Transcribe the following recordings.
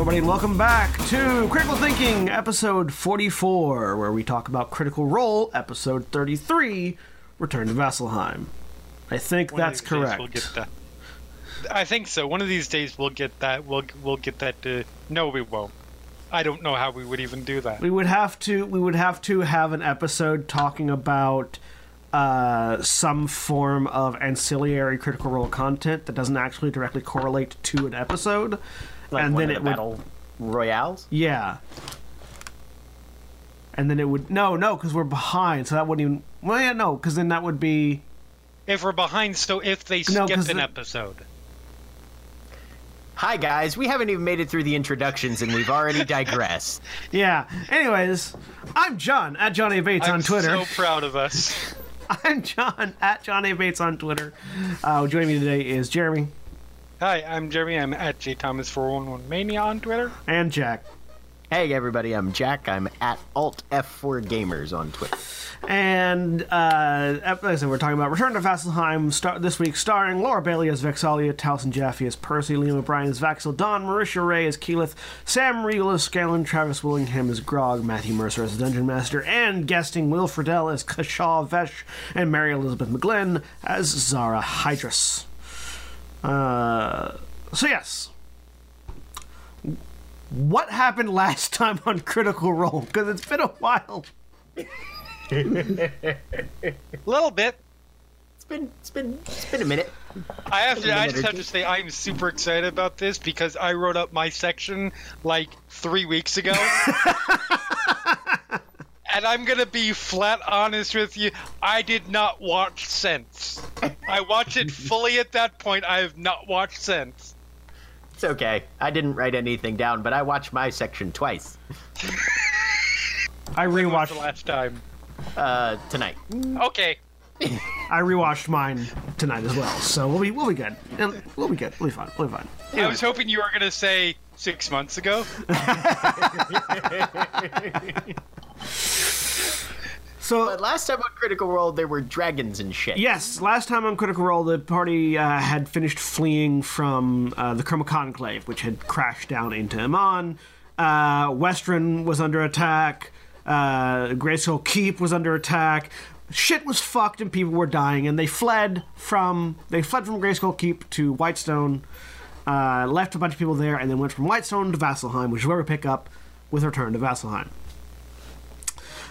Everybody, welcome back to Critical Thinking, episode 44, where we talk about Critical Role, episode 33, Return to Vasselheim. I think One that's correct. We'll that. I think so. One of these days we'll get that. We'll we'll get that. To, no, we won't. I don't know how we would even do that. We would have to we would have to have an episode talking about uh, some form of ancillary Critical Role content that doesn't actually directly correlate to an episode, Like and one then of it the would battle royales. yeah. And then it would no no because we're behind, so that wouldn't even well yeah no because then that would be If we're behind, so if they No, skip 'cause an the- episode, Hi guys, we haven't even made it through the introductions and we've already digressed. yeah. Anyways, I'm John at Johnny Bates I'm on Twitter. so proud of us. I'm John at Johnny Bates on Twitter. Uh, joining me today is Jeremy Hi, I'm Jeremy. I'm at jthomas411 mania on Twitter. and Jack. Hey everybody, I'm Jack. I'm at Alt F4 Gamers on Twitter. And uh, like I said, we're talking about Return to Vasselheim star- this week, starring Laura Bailey as Vex'ahlia, Taliesin Jaffe as Percy, Liam O'Brien as Vaxel, Don Marisha Ray as Keyleth, Sam Riegel as Scanlan, Travis Willingham as Grog, Matthew Mercer as Dungeon Master, and guesting Will Friedle as Kashaw Vesh, and Mary Elizabeth McGlynn as Zara Hydris. Uh, so, yes. What happened last time on Critical Role? Because it's been a while. A little bit. It's been it's been it's been a minute. I have to. I just have to say I'm super excited about this because I wrote up my section like three weeks ago. And I'm gonna be flat honest with you. I did not watch since. I watched it fully at that point. I have not watched since. It's okay. I didn't write anything down, but I watched my section twice. I rewatched. the last time? Uh, tonight. Okay. I rewatched mine tonight as well, so we'll be we'll be good. And We'll be good. We'll be fine. We'll be fine. I was hoping you were gonna say six months ago. So But last time on Critical Role, there were dragons and shit. yes, last time on Critical Role, the party uh, had finished fleeing from uh, the Chroma Conclave, which had crashed down into Emon. Uh, Westruun was under attack. Uh, Greyskull Keep was under attack. Shit was fucked and people were dying, and they fled from they fled from Greyskull Keep to Whitestone. Uh, left a bunch of people there, and then went from Whitestone to Vasselheim, which is where we pick up with Return to Vasselheim.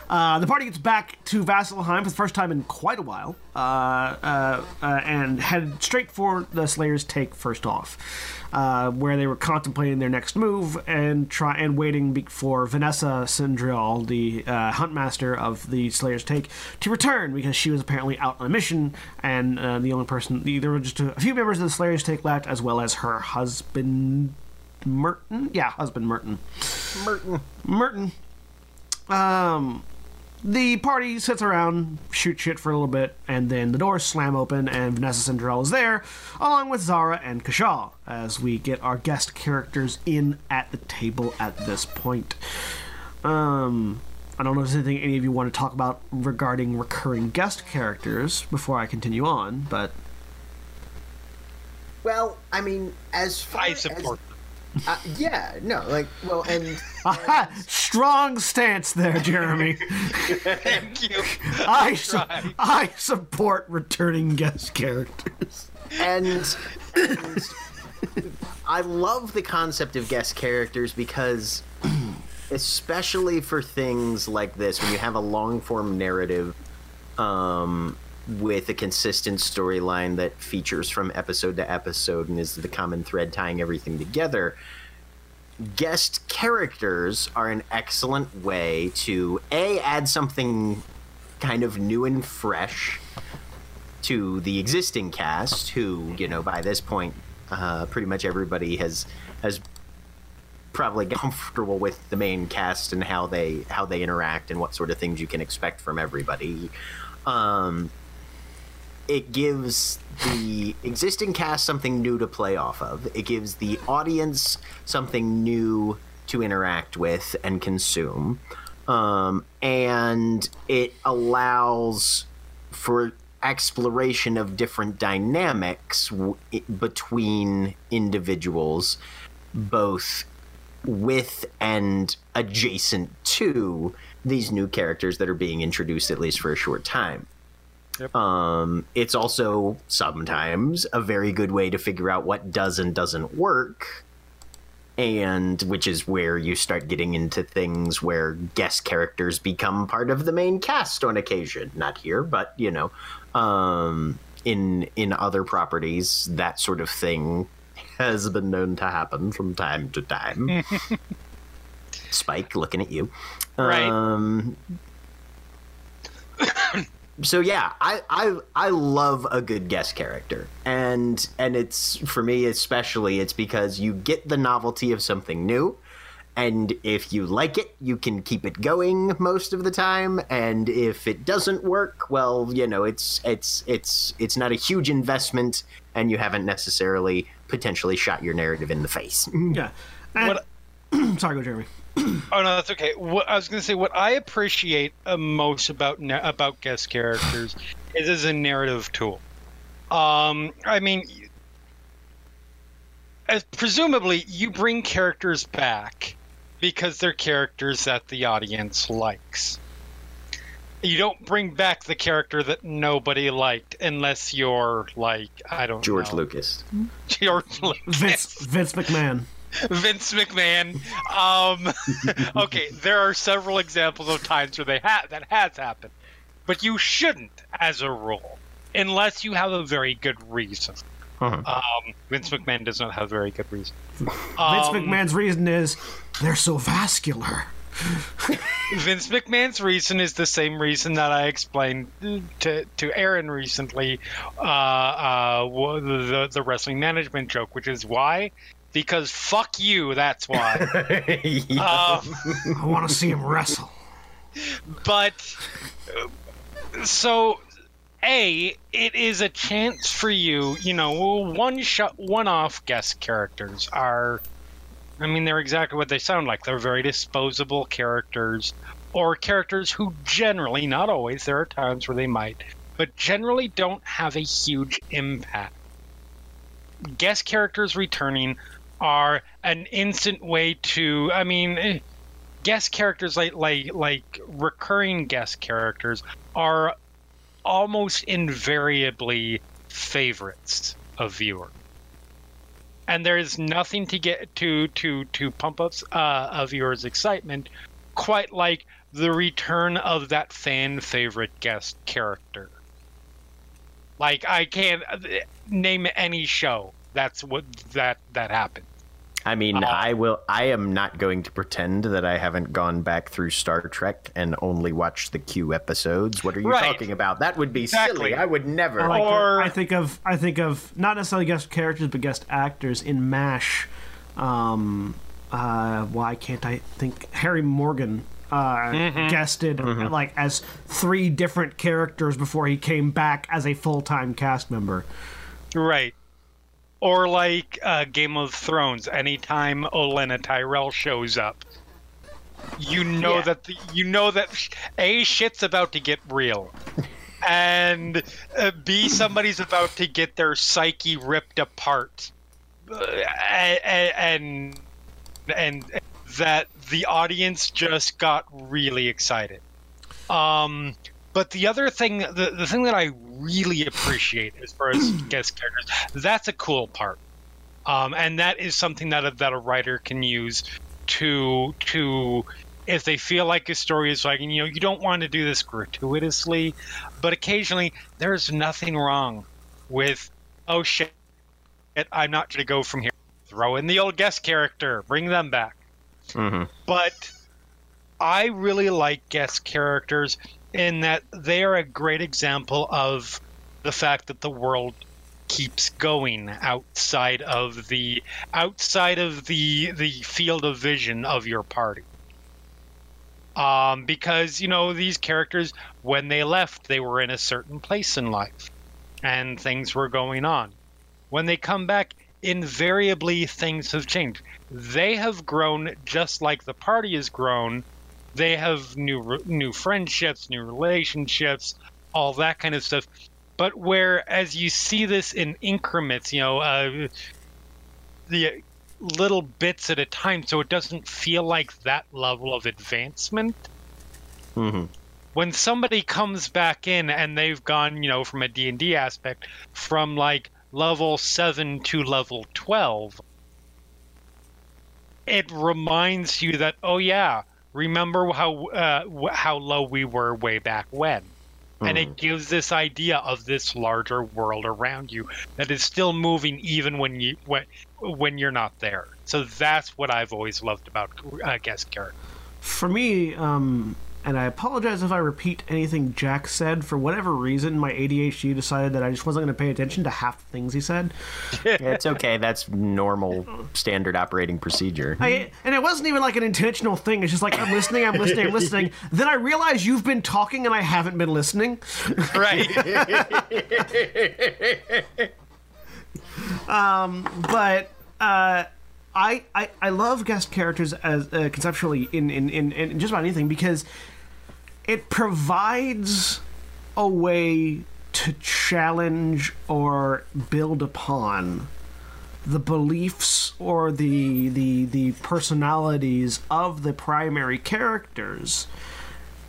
Uh, the party gets back to Vasselheim for the first time in quite a while, uh, uh, uh, and head straight for the Slayer's take first off, uh, where they were contemplating their next move and try and waiting for Vanessa Sindrial, the uh, huntmaster of the Slayer's take, to return because she was apparently out on a mission, and uh, the only person there were just a, a few members of the Slayer's take left, as well as her husband Merton. Yeah, husband Merton. Merton. Merton. Um, the party sits around, shoot shit for a little bit, and then the doors slam open, and Vanessa Cinderella is there, along with Zara and Kashaw, as we get our guest characters in at the table at this point. Um, I don't know if there's anything any of you want to talk about regarding recurring guest characters before I continue on, but Well, I mean, as far I as- support. Uh, yeah, no, like, well, and Aha! strong stance there, Jeremy. Thank you. I su- I support returning guest characters. and, and I love the concept of guest characters because, especially for things like this, when you have a long form narrative um, with a consistent storyline that features from episode to episode and is the common thread tying everything together. Guest characters are an excellent way to a add something kind of new and fresh to the existing cast, who you know by this point, uh, pretty much everybody has has probably comfortable with the main cast and how they how they interact and what sort of things you can expect from everybody. Um, it gives the existing cast something new to play off of. It gives the audience something new to interact with and consume. Um, and it allows for exploration of different dynamics w- between individuals, both with and adjacent to these new characters that are being introduced, at least for a short time. Um, it's also sometimes a very good way to figure out what does and doesn't work, and which is where you start getting into things where guest characters become part of the main cast on occasion. Not here, but you know, um, in in other properties, that sort of thing has been known to happen from time to time. Spike, looking at you. Right. Um, so yeah, I, I I love a good guest character, and and it's for me especially it's because you get the novelty of something new, and if you like it, you can keep it going most of the time, and if it doesn't work, well, you know, it's it's it's it's not a huge investment, and you haven't necessarily potentially shot your narrative in the face. Yeah. And- What- sorry, go Jeremy. Oh no, that's okay. What I was going to say, what I appreciate uh, most about about guest characters is as a narrative tool. Um, I mean, as presumably you bring characters back because they're characters that the audience likes. You don't bring back the character that nobody liked unless you're like I don't George know, Lucas. George Lucas. Vince Vince McMahon. Vince McMahon. Um, okay, there are several examples of times where they ha- that has happened, but you shouldn't, as a rule, unless you have a very good reason. Uh-huh. Um, Vince McMahon does not have a very good reason. Vince Um, McMahon's reason is they're so vascular. Vince McMahon's reason is the same reason that I explained to to Aaron recently, uh, uh, the the wrestling management joke, which is why. Because fuck you, that's why. Um, I want to see him wrestle. but so a it is a chance for you you know one shot one off guest characters are i mean they're exactly what they sound like they're very disposable characters or characters who generally not always there are times where they might but generally don't have a huge impact guest characters returning are an instant way to i mean eh, guest characters like like like recurring guest characters are almost invariably favorites of viewers and there is nothing to get to to to pump up uh, a viewer's excitement quite like the return of that fan favorite guest character. Like i can't uh, name any show that's what that that happened I mean, Uh, I will. I am not going to pretend that I haven't gone back through Star Trek and only watched the Q episodes. What are you Right. talking about? That would be Exactly. silly. I would never. I like Or- I think of I think of not necessarily guest characters but guest actors in MASH. Um, uh, why can't I think Harry Morgan uh, guested like as three different characters before he came back as a full time cast member. Right. Or like uh, Game of Thrones, anytime Olenna Tyrell shows up. you know Yeah. that the, you know that a shit's about to get real, and uh, b somebody's about to get their psyche ripped apart, uh, and and that the audience just got really excited. Um, but the other thing, the, the thing that I really appreciate as far as guest characters, that's a cool part. Um, and that is something that a, that a writer can use to to if they feel like a story is like you know you don't want to do this gratuitously, but occasionally there's nothing wrong with oh shit, I'm not going to go from here. Throw in the old guest character, bring them back hmm but I really like guest characters in that they are a great example of the fact that the world keeps going outside of the outside of the the field of vision of your party. Um, because you know these characters, when they left, they were in a certain place in life, and things were going on. When they come back, invariably things have changed. They have grown just like the party has grown. They have new new friendships, new relationships, all that kind of stuff. But whereas you see this in increments, you know, uh, the little bits at a time, so it doesn't feel like that level of advancement hmm when somebody comes back in and they've gone, you know, from a D&D aspect from like level 7 to level 12, it reminds you that oh yeah, remember how uh, how low we were way back when. And it gives this idea of this larger world around you that is still moving even when you when when you're not there. So that's what I've always loved about uh, guest characters. For me, um, and I apologize if I repeat anything Jack said. For whatever reason, my ADHD decided that I just wasn't going to pay attention to half the things he said. Yeah, it's okay. That's normal standard operating procedure. I, and it wasn't even like an intentional thing. It's just like I'm listening, I'm listening, I'm listening. Then I realize you've been talking and I haven't been listening. Right. but uh, I, I I love guest characters as uh, conceptually in, in, in, in just about anything because it provides a way to challenge or build upon the beliefs or the the the personalities of the primary characters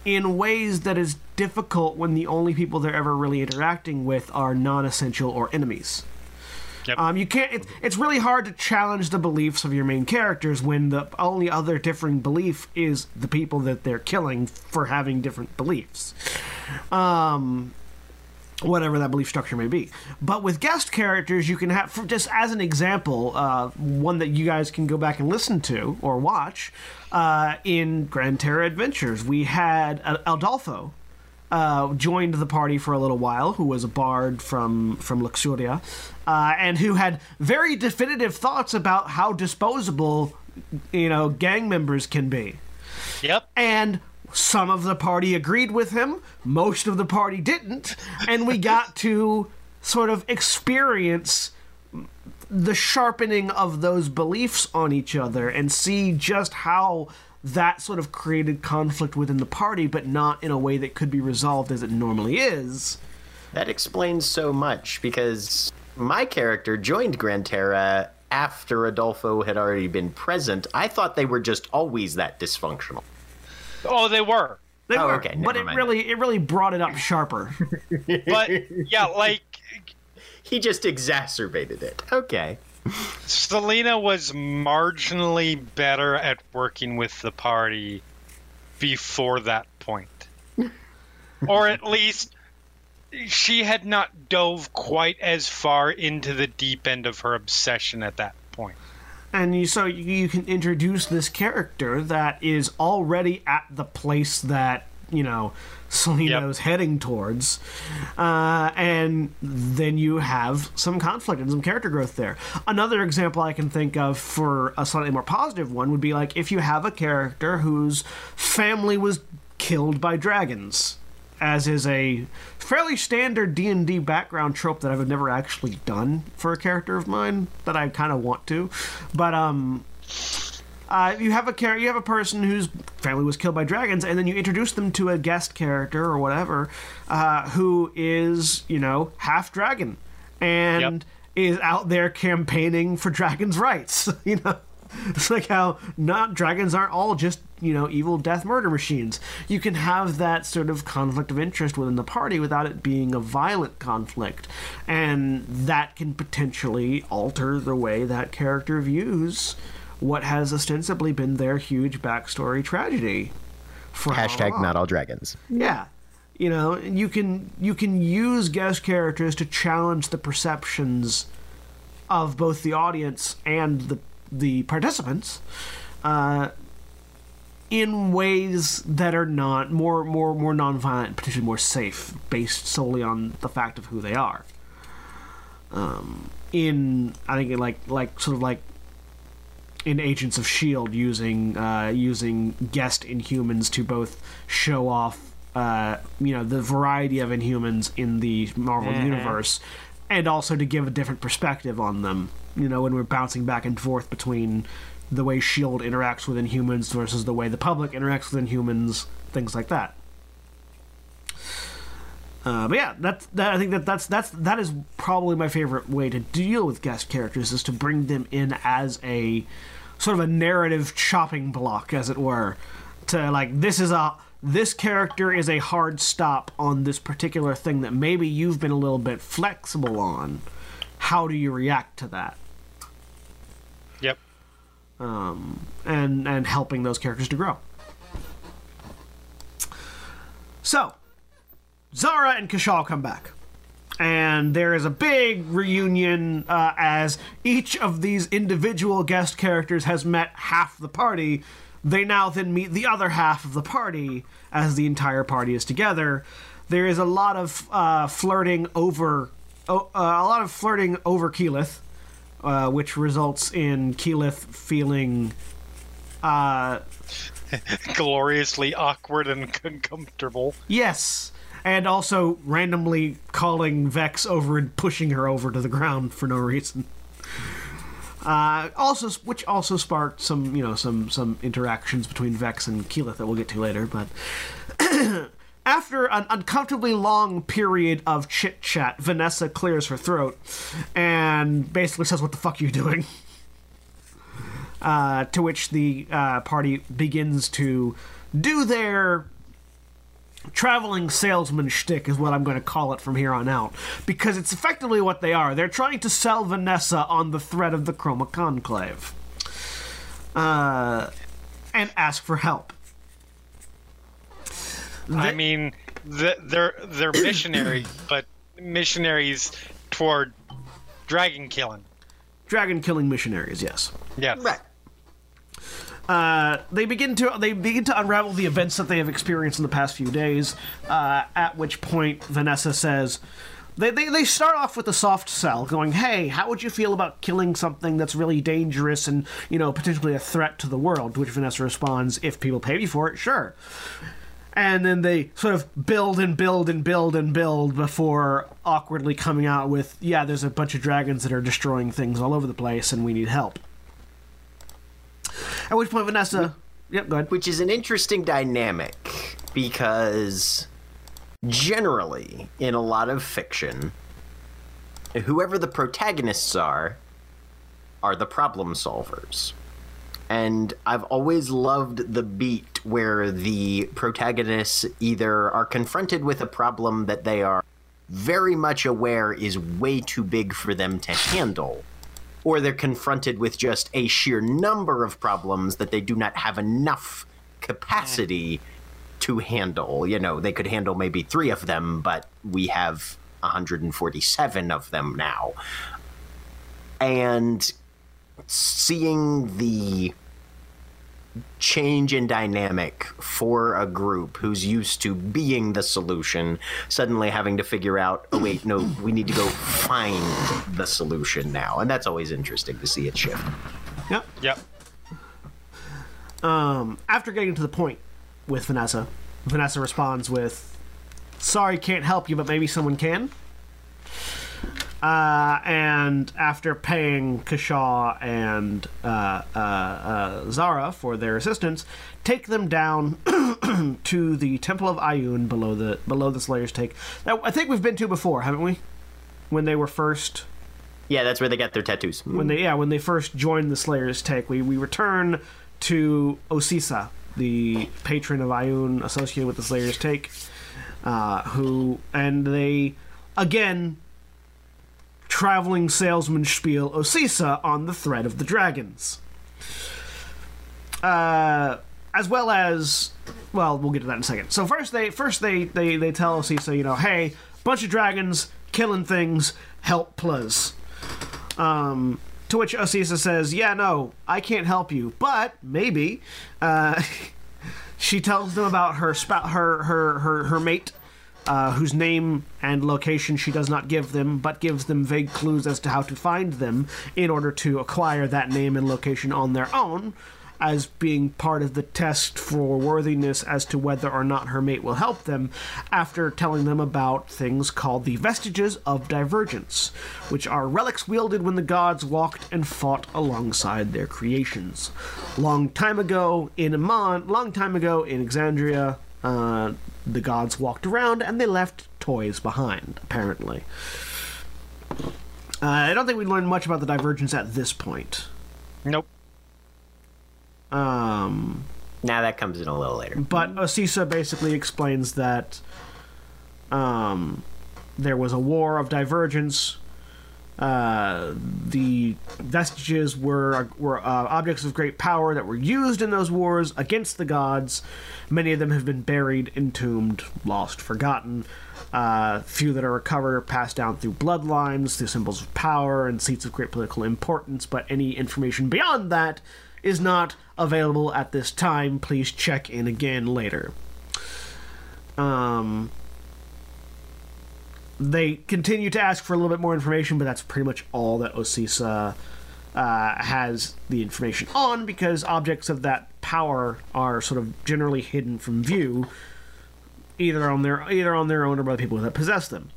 in ways that is difficult when the only people they're ever really interacting with are non-essential or enemies. Yep. Um, you can't. It's, it's really hard to challenge the beliefs of your main characters when the only other differing belief is the people that they're killing for having different beliefs. Um, whatever that belief structure may be. But with guest characters, you can have, just as an example, uh, one that you guys can go back and listen to or watch. Uh, in Grand Terra Adventures, we had uh, Aldolfo, uh, joined the party for a little while, who was a bard from from Luxuria, uh, and who had very definitive thoughts about how disposable, you know, gang members can be. yep. And some of the party agreed with him, most of the party didn't, and we got to sort of experience the sharpening of those beliefs on each other and see just how that sort of created conflict within the party, but not in a way that could be resolved as it normally is. That explains so much because my character joined Gran Terra after Adolfo had already been present. I thought they were just always that dysfunctional. Oh, they were. They Oh, were, okay, but it mind. really it really brought it up sharper. But yeah, like He just exacerbated it. Okay. Selena was marginally better at working with the party before that point. or at least she had not dove quite as far into the deep end of her obsession at that point. and you so you can introduce this character that is already at the place that you know Seleno's heading towards, uh, and then you have some conflict and some character growth there. Another example I can think of for a slightly more positive one would be like if you have a character whose family was killed by dragons, as is a fairly standard D and D background trope that I've never actually done for a character of mine that I kind of want to, but um Uh, you have a char- you have a person whose family was killed by dragons, and then you introduce them to a guest character or whatever, uh, who is you know half dragon, and is out there campaigning for dragons' rights. You know, it's like how not dragons aren't all just you know evil death murder machines. You can have that sort of conflict of interest within the party without it being a violent conflict, and that can potentially alter the way that character views what has ostensibly been their huge backstory tragedy. For Hashtag not all dragons. Yeah. You know, you can you can use guest characters to challenge the perceptions of both the audience and the the participants uh, in ways that are not more more more nonviolent, potentially more safe, based solely on the fact of who they are. Um, in I think like like sort of like in Agents of Shield using uh, using guest Inhumans to both show off uh, you know the variety of Inhumans in the Marvel universe, and also to give a different perspective on them. You know when we're bouncing back and forth between the way Shield interacts with Inhumans versus the way the public interacts with Inhumans, things like that. Uh, but yeah, that's that. I think that that's that's that is probably my favorite way to deal with guest characters is to bring them in as a sort of a narrative chopping block, as it were. To like, this is a this character is a hard stop on this particular thing that maybe you've been a little bit flexible on. How do you react to that? Yep. um, and and helping those characters to grow. So, Zara and Kashaw come back, and there is a big reunion uh, as each of these individual guest characters has met half the party. They now then meet the other half of the party as the entire party is together. There is a lot of uh, flirting over, uh, a lot of flirting over Keyleth, uh, which results in Keyleth feeling uh, Gloriously awkward and uncomfortable. yes, and also randomly calling Vex over and pushing her over to the ground for no reason. Uh, also, which also sparked some, you know, some some interactions between Vex and Keyleth that we'll get to later. But after an uncomfortably long period of chit chat, Vanessa clears her throat and basically says, "What the fuck are you doing?" Uh, to which the uh, party begins to do their traveling salesman shtick is what I'm going to call it from here on out because it's effectively what they are. They're trying to sell Vanessa on the threat of the Chroma Conclave, uh, and ask for help. I mean, they're they're missionaries, but missionaries toward dragon killing. Dragon killing missionaries, yes. Yes. Right. Uh, they begin to they begin to unravel the events that they have experienced in the past few days. Uh, at which point Vanessa says. They, they, they start off with a soft sell, going, "Hey, how would you feel about killing something that's really dangerous and you know potentially a threat to the world?" To which Vanessa responds, "If people pay me for it, sure." And then they sort of build and build and build and build before awkwardly coming out with, "Yeah, there's a bunch of dragons that are destroying things all over the place, and we need help." At which point Vanessa, yep, go ahead. Which is an interesting dynamic because generally, in a lot of fiction, whoever the protagonists are, are the problem solvers. And I've always loved the beat where the protagonists either are confronted with a problem that they are very much aware is way too big for them to handle, or they're confronted with just a sheer number of problems that they do not have enough capacity to handle. You know, they could handle maybe three of them, but we have 147 of them now. And seeing the change in dynamic for a group who's used to being the solution suddenly having to figure out oh wait no we need to go find the solution now and that's always interesting to see it shift Yep. Yep. Um, after getting to the point with Vanessa, Vanessa responds with, "Sorry, can't help you, but maybe someone can." Uh, and after paying Kashaw and uh, uh, uh, Zara for their assistance, take them down to the Temple of Ioun below the below the Slayer's Take. That I think we've been to before, haven't we? When they were first Yeah, that's where they got their tattoos. when they yeah when they first joined the Slayer's Take, we we return to Osysa, the patron of Ioun associated with the Slayer's Take, uh, who and they again traveling salesman spiel Osysa on the thread of the dragons. Uh, as well as well, we'll get to that in a second. So first they first they they they tell Osysa, you know, hey, bunch of dragons killing things, help plus. Um, to which Osysa says, "Yeah, no, I can't help you, but maybe." Uh, she tells them about her spa- her her her her mate, uh, whose name and location she does not give them, but gives them vague clues as to how to find them in order to acquire that name and location on their own. As being part of the test for worthiness as to whether or not her mate will help them, after telling them about things called the vestiges of divergence, which are relics wielded when the gods walked and fought alongside their creations. Long time ago in Amon, long time ago in Exandria, uh, the gods walked around and they left toys behind, apparently. Uh, I don't think we learned much about the divergence at this point. Nope. Um, Now that comes in a little later. but Osysa basically explains that um, there was a war of divergence. Uh, the vestiges were were uh, objects of great power that were used in those wars against the gods. Many of them have been buried, entombed, lost, forgotten. Uh, few that are recovered are passed down through bloodlines, through symbols of power and seats of great political importance. But any information beyond that is not available at this time. Please check in again later. Um, they continue to ask for a little bit more information, but that's pretty much all that Osysa uh, has the information on because objects of that power are sort of generally hidden from view, either on their either on their own or by the people that possess them.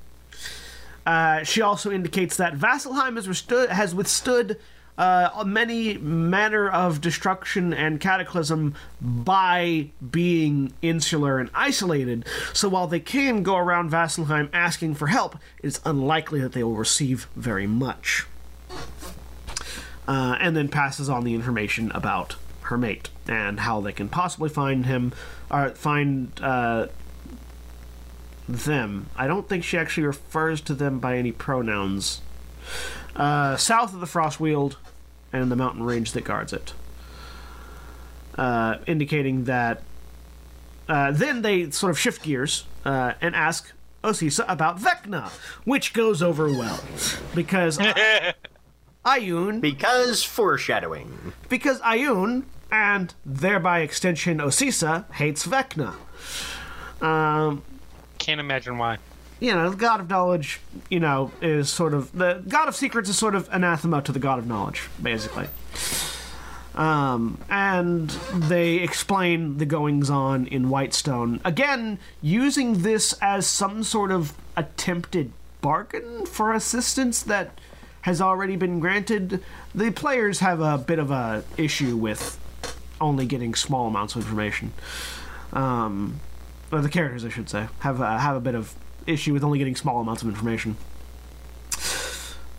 Uh, she also indicates that Vasselheim has has withstood uh, many manner of destruction and cataclysm by being insular and isolated. So while they can go around Vasselheim asking for help, it's unlikely that they will receive very much. Uh, and then passes on the information about her mate and how they can possibly find him or find uh, them. I don't think she actually refers to them by any pronouns. Uh, south of the Frostweald and the mountain range that guards it. Uh, indicating that. Uh, then they sort of shift gears uh, and ask Osysa about Vecna, which goes over well. Because Ioun Because foreshadowing. because Ioun, and thereby extension Osysa, hates Vecna. Um, Can't imagine why. You know, the God of Knowledge, you know, is sort of the God of Secrets is sort of anathema to the God of Knowledge, basically. Um, and they explain the goings on in Whitestone again, using this as some sort of attempted bargain for assistance that has already been granted. The players have a bit of a issue with only getting small amounts of information. Um, or the characters, I should say, have have a bit of issue with only getting small amounts of information.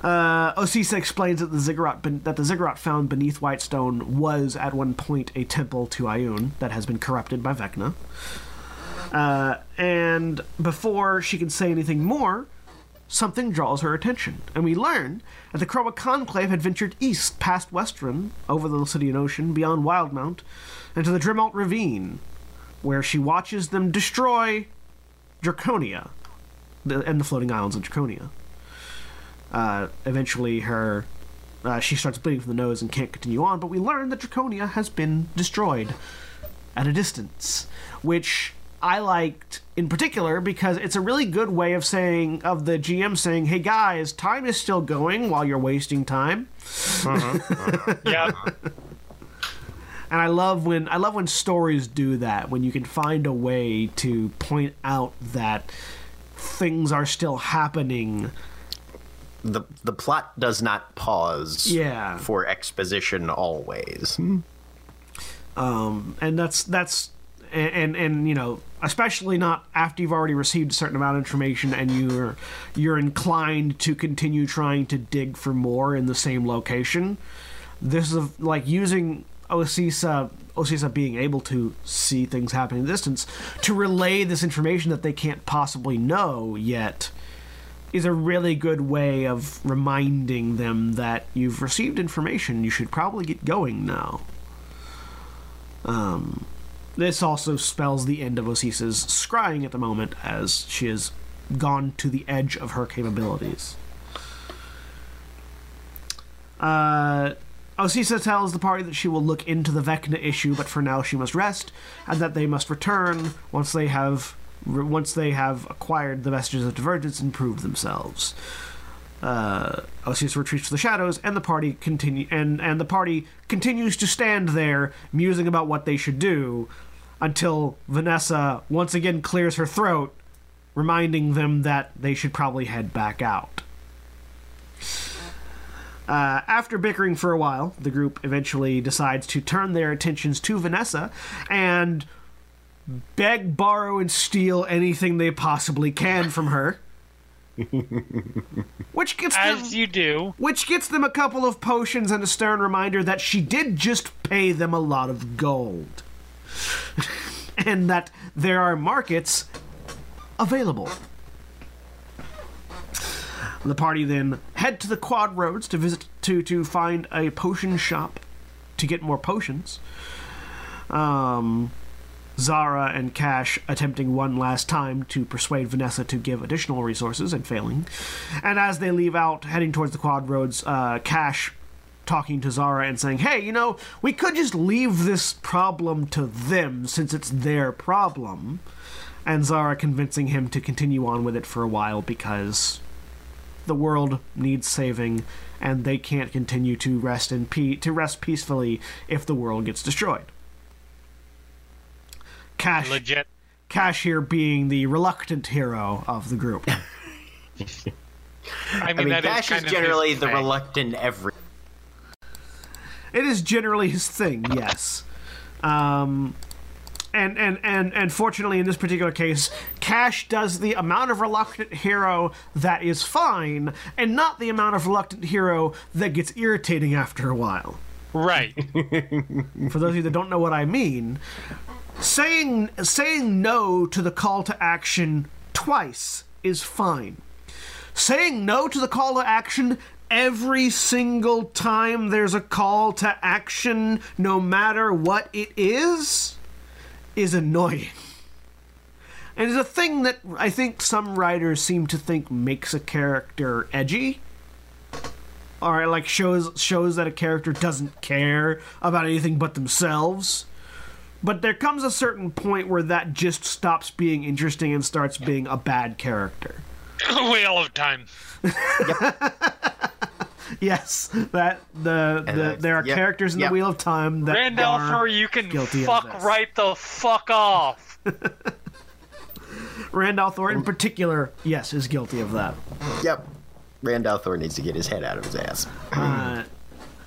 Uh, Osysa explains that the ziggurat ben- that the ziggurat found beneath Whitestone was at one point a temple to Ioun that has been corrupted by Vecna. Uh, and before she can say anything more, something draws her attention, and we learn that the Chroma Conclave had ventured east past Westruun, over the Lucidian Ocean, beyond Wildemount, and to the Dremalt Ravine, where she watches them destroy Draconia the, and the floating islands of Draconia. Uh, eventually, her uh, she starts bleeding from the nose and can't continue on. But we learn that Draconia has been destroyed at a distance, which I liked in particular because it's a really good way of saying of the GM saying, "Hey guys, time is still going while you're wasting time." Yeah. And I love when I love when stories do that when you can find a way to point out that things are still happening the the plot does not pause Yeah. for exposition always. um, and that's that's and, and and you know especially not after you've already received a certain amount of information and you're you're inclined to continue trying to dig for more in the same location. This is like using Osysa Osysa being able to see things happening in the distance to relay this information that they can't possibly know yet is a really good way of reminding them that you've received information. You should probably get going now. Um, this also spells the end of Osysa's scrying at the moment, as she has gone to the edge of her capabilities. Uh, Osysa tells the party that she will look into the Vecna issue, but for now she must rest, and that they must return once they have once they have acquired the vestiges of divergence and proved themselves. Uh, Osysa retreats to the shadows, and the party continue and and the party continues to stand there, musing about what they should do, until Vanessa once again clears her throat, reminding them that they should probably head back out. Uh, after bickering for a while, the group eventually decides to turn their attentions to Vanessa and beg, borrow, and steal anything they possibly can from her. which gets them, As you do. which gets them a couple of potions and a stern reminder that she did just pay them a lot of gold. and that there are markets available. The party then head to the quad roads to visit to to find a potion shop to get more potions. Um, Zara and Cash attempting one last time to persuade Vanessa to give additional resources and failing. And as they leave out, heading towards the quad roads, uh, Cash talking to Zara and saying, Hey, you know, we could just leave this problem to them since it's their problem. And Zara convincing him to continue on with it for a while because the world needs saving and they can't continue to rest in pe- to rest peacefully if the world gets destroyed. Cash Legit. Cash here being the reluctant hero of the group. I mean, I mean, that is Cash is kind of generally his the thing. reluctant every. it is generally his thing, yes. Um, and, and, and, and fortunately, in this particular case, Cash does the amount of reluctant hero that is fine, and not the amount of reluctant hero that gets irritating after a while. Right. For those of you that don't know what I mean, saying saying no to the call to action twice is fine. Saying no to the call to action every single time there's a call to action, no matter what it is, is annoying. And it's a thing that I think some writers seem to think makes a character edgy or like shows shows that a character doesn't care about anything but themselves. But there comes a certain point where that just stops being interesting and starts being a bad character. Wheel of Time. Yes, that the, the that's- there are yep, characters in yep. the Wheel of Time that Randolph, are or you can guilty of fuck this. right the fuck off. Rand al'Thor in mm. particular, yes, is guilty of that. Yep. Rand al'Thor needs to get his head out of his ass. Uh,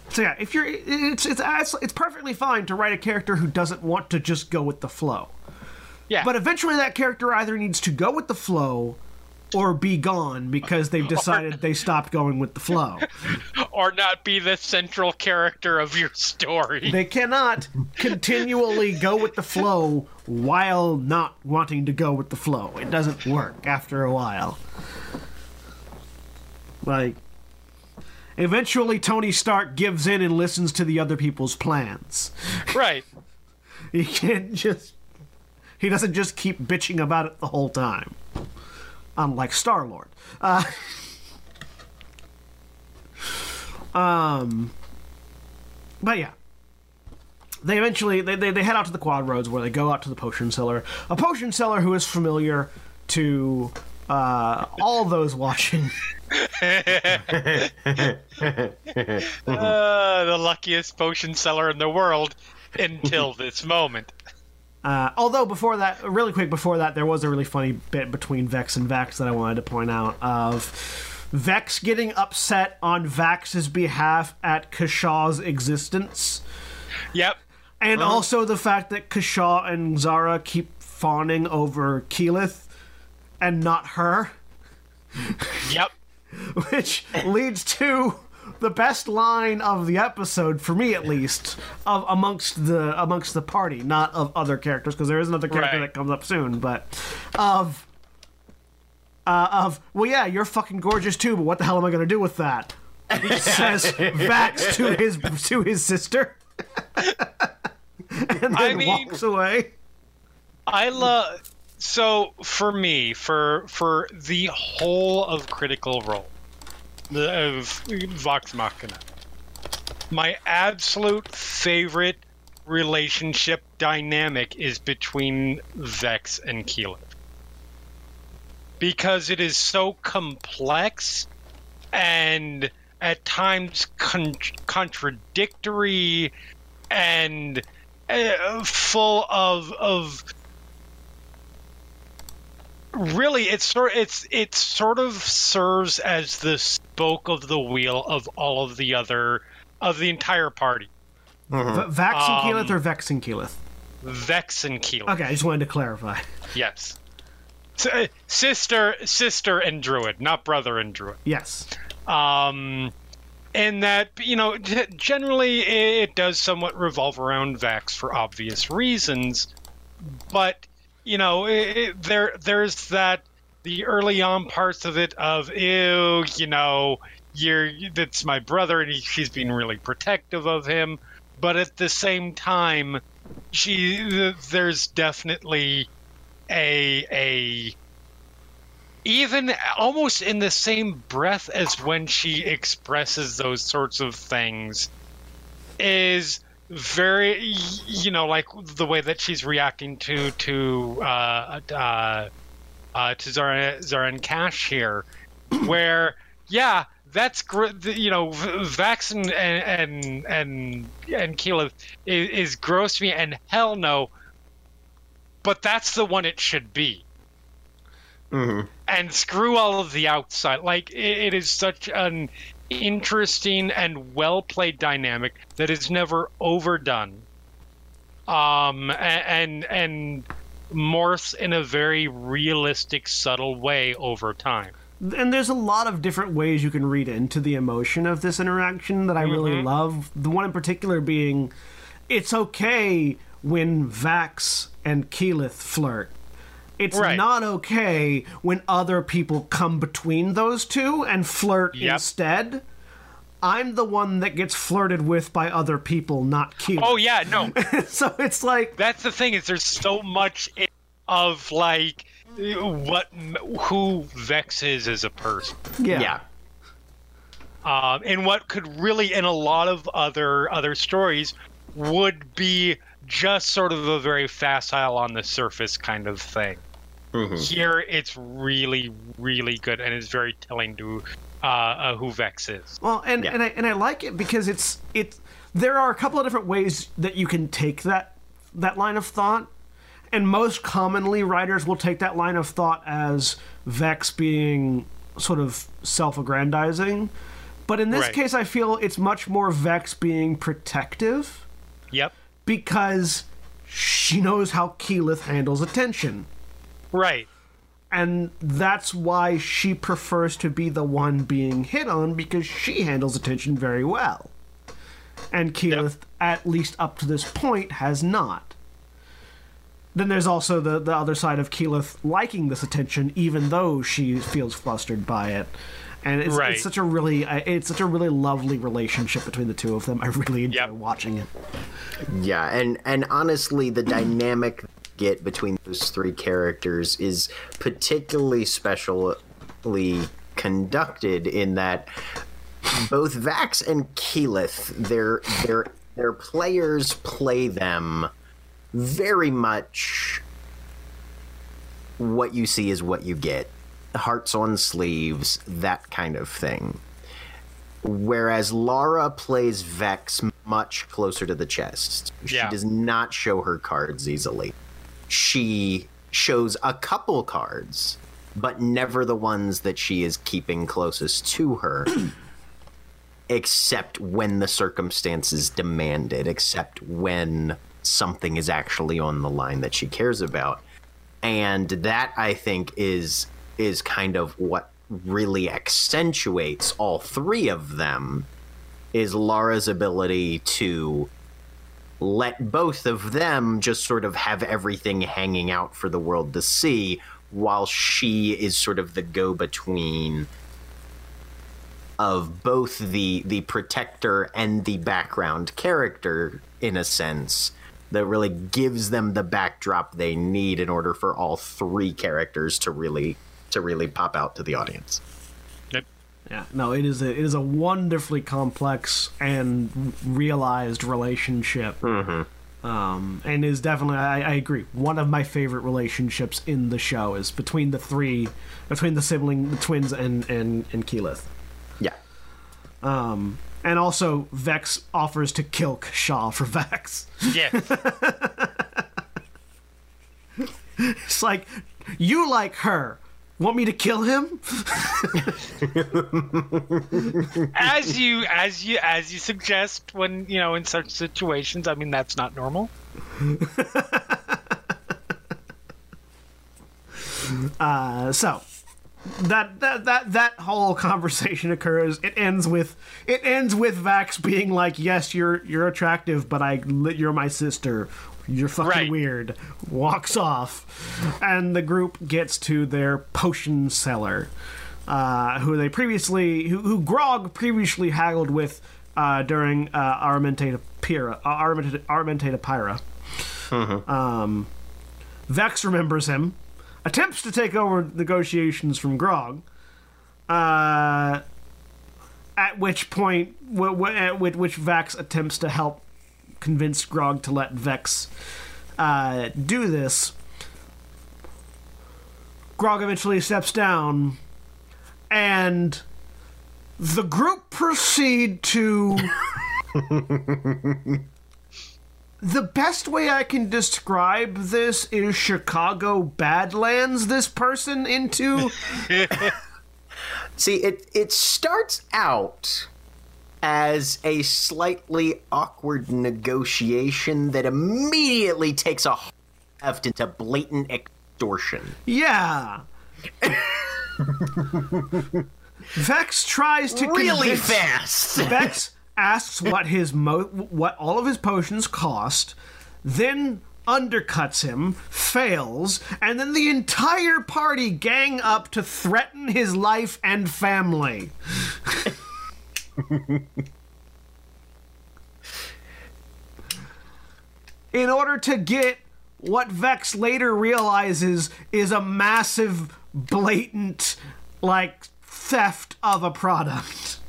so yeah, if you're, it's it's it's it's perfectly fine to write a character who doesn't want to just go with the flow. Yeah. But eventually, that character either needs to go with the flow or be gone because they've decided they stopped going with the flow. or not be the central character of your story. They cannot continually go with the flow while not wanting to go with the flow. It doesn't work after a while. Like, eventually, Tony Stark gives in and listens to the other people's plans. right. He can't just. He doesn't just keep bitching about it the whole time. Unlike Star Lord. Uh, um. But yeah. They eventually they, they, they head out to the quad roads where they go out to the potion seller. A potion seller who is familiar to uh, all those watching. Uh, the luckiest potion seller in the world until this moment. Uh, although before that, really quick before that, there was a really funny bit between Vex and Vex that I wanted to point out. Of Vex getting upset on Vax's behalf at Kashaw's existence, Yep. and also the fact that Kashaw and Zara keep fawning over Keyleth and not her, Yep. which leads to the best line of the episode for me at least of amongst the amongst the party not of other characters because there is another character Right. that comes up soon but of uh, of well yeah you're fucking gorgeous too but what the hell am i going to do with that? He says vax to his to his sister. And then I mean- walks away. I love so for me for for the whole of Critical Role, the of Vox Machina. My absolute favorite relationship dynamic is between Vex and Keyleth. Because it is so complex and at times con- contradictory and uh, full of of really it's sort it's it sort of serves as the spoke of the wheel of all of the other of the entire party. V- vax and Um, keyleth or vex and keyleth vex and Keelan. okay i just wanted to clarify. Yes. S- uh, sister sister and druid not brother and druid. Yes. Um and that you know g- generally it does somewhat revolve around Vax for obvious reasons but you know it, it- there there's that the early on parts of it of ew you know you're that's my brother and he, she's being really protective of him. But at the same time she there's definitely a a even almost in the same breath as when she expresses those sorts of things is very you know like the way that she's reacting to to uh uh, uh to Zahra Zahra and Cash here where yeah that's gr- you know Vax and and and and Keyleth is, is gross to me and hell no but that's the one it should be and screw all of the outside. Like it, it is such an interesting and well played dynamic that is never overdone. Um, a- and and morphs in a very realistic, subtle way over time. and there's a lot of different ways you can read into the emotion of this interaction that I really love. The one in particular being it's okay when Vax and Keyleth flirt. It's Right. not okay when other people come between those two and flirt Yep. instead. I'm the one that gets flirted with by other people, not Keyleth. Oh yeah, no, so it's like that's the thing is there's so much of like what who Vex is as a person. yeah. Yeah. um, and what could really in a lot of other other stories would be just sort of a very facile on the surface kind of thing here it's really really good and it's very telling to uh, uh, who vex is Well, and Yeah. and I and I like it because it's it's there are a couple of different ways that you can take that that line of thought, and most commonly writers will take that line of thought as Vex being sort of self-aggrandizing, but in this Right. case, I feel it's much more Vex being protective yep because she knows how Keyleth handles attention. Right And that's why she prefers to be the one being hit on because she handles attention very well. And Keyleth, at least up to this point, has not. Then there's also the, the other side of Keyleth liking this attention, even though she feels flustered by it. And it's, Right. it's such a really uh, it's such a really lovely relationship between the two of them. I really enjoy Yep. watching it. Yeah, and and honestly, the dynamic you get between those three characters is particularly specially conducted in that both Vax and Keyleth, their their their players play them very much. What you see is what you get. Hearts on sleeves, that kind of thing. Whereas Laura plays Vex much closer to the chest. She Yeah. does not show her cards easily. She shows a couple cards, but never the ones that she is keeping closest to her. except when the circumstances demand it, except when something is actually on the line that she cares about. And that I think is is kind of what really accentuates all three of them is Laura's ability to let both of them just sort of have everything hanging out for the world to see while she is sort of the go between of both the the protector and the background character in a sense that really gives them the backdrop they need in order for all three characters to really to really pop out to the audience. Yeah, no, it is a it is a wonderfully complex and realized relationship. Mm-hmm. Um, and is definitely I, I agree. One of my favorite relationships in the show is between the three, between the sibling, the twins, and and and Keyleth. Yeah. Um, and also Vex offers to kill Shaw for Vex. Yeah. It's like you like her. Want me to kill him? as you as you as you suggest when you know in such situations. I mean that's not normal. Uh, so that that that that whole conversation occurs. It ends with it ends with Vax being like, "Yes, you're you're attractive, but I you're my sister. You're fucking Right. weird." Walks off, and the group gets to their potion seller, uh, who they previously who, who Grog previously haggled with uh, during uh, Armentate Pyra, uh, Armentate, Armentate Pyra. Um, Vex remembers him, attempts to take over negotiations from Grog. Uh, at which point, w- w- at which, which Vex attempts to help convince Grog to let Vex uh, do this. Grog eventually steps down, and the group proceed to. The best way I can describe this is Chicago Badlands this person into. See, it it starts out as a slightly awkward negotiation that immediately takes a left into blatant extortion. yeah. Vex tries to Really convince- fast. Vex asks what his mo- what all of his potions cost, then undercuts him, fails, and then the entire party gang up to threaten his life and family. In order to get what Vex later realizes is a massive, blatant, like, theft of a product.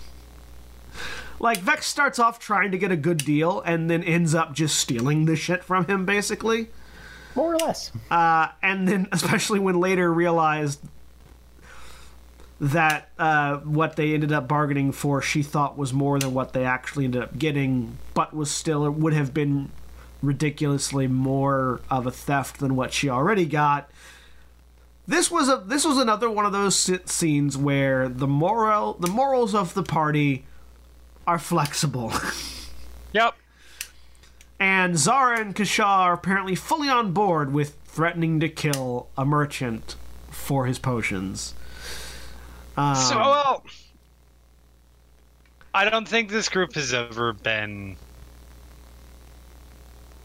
Like Vex starts off trying to get a good deal and then ends up just stealing the shit from him basically. More or less. Uh, and then especially when later realized that uh, what they ended up bargaining for she thought was more than what they actually ended up getting, but was still would have been ridiculously more of a theft than what she already got. This was a this was another one of those scenes where the moral the morals of the party are flexible. Yep. and Zahra and Kashaw are apparently fully on board with threatening to kill a merchant for his potions. Um, So well, I don't think this group has ever been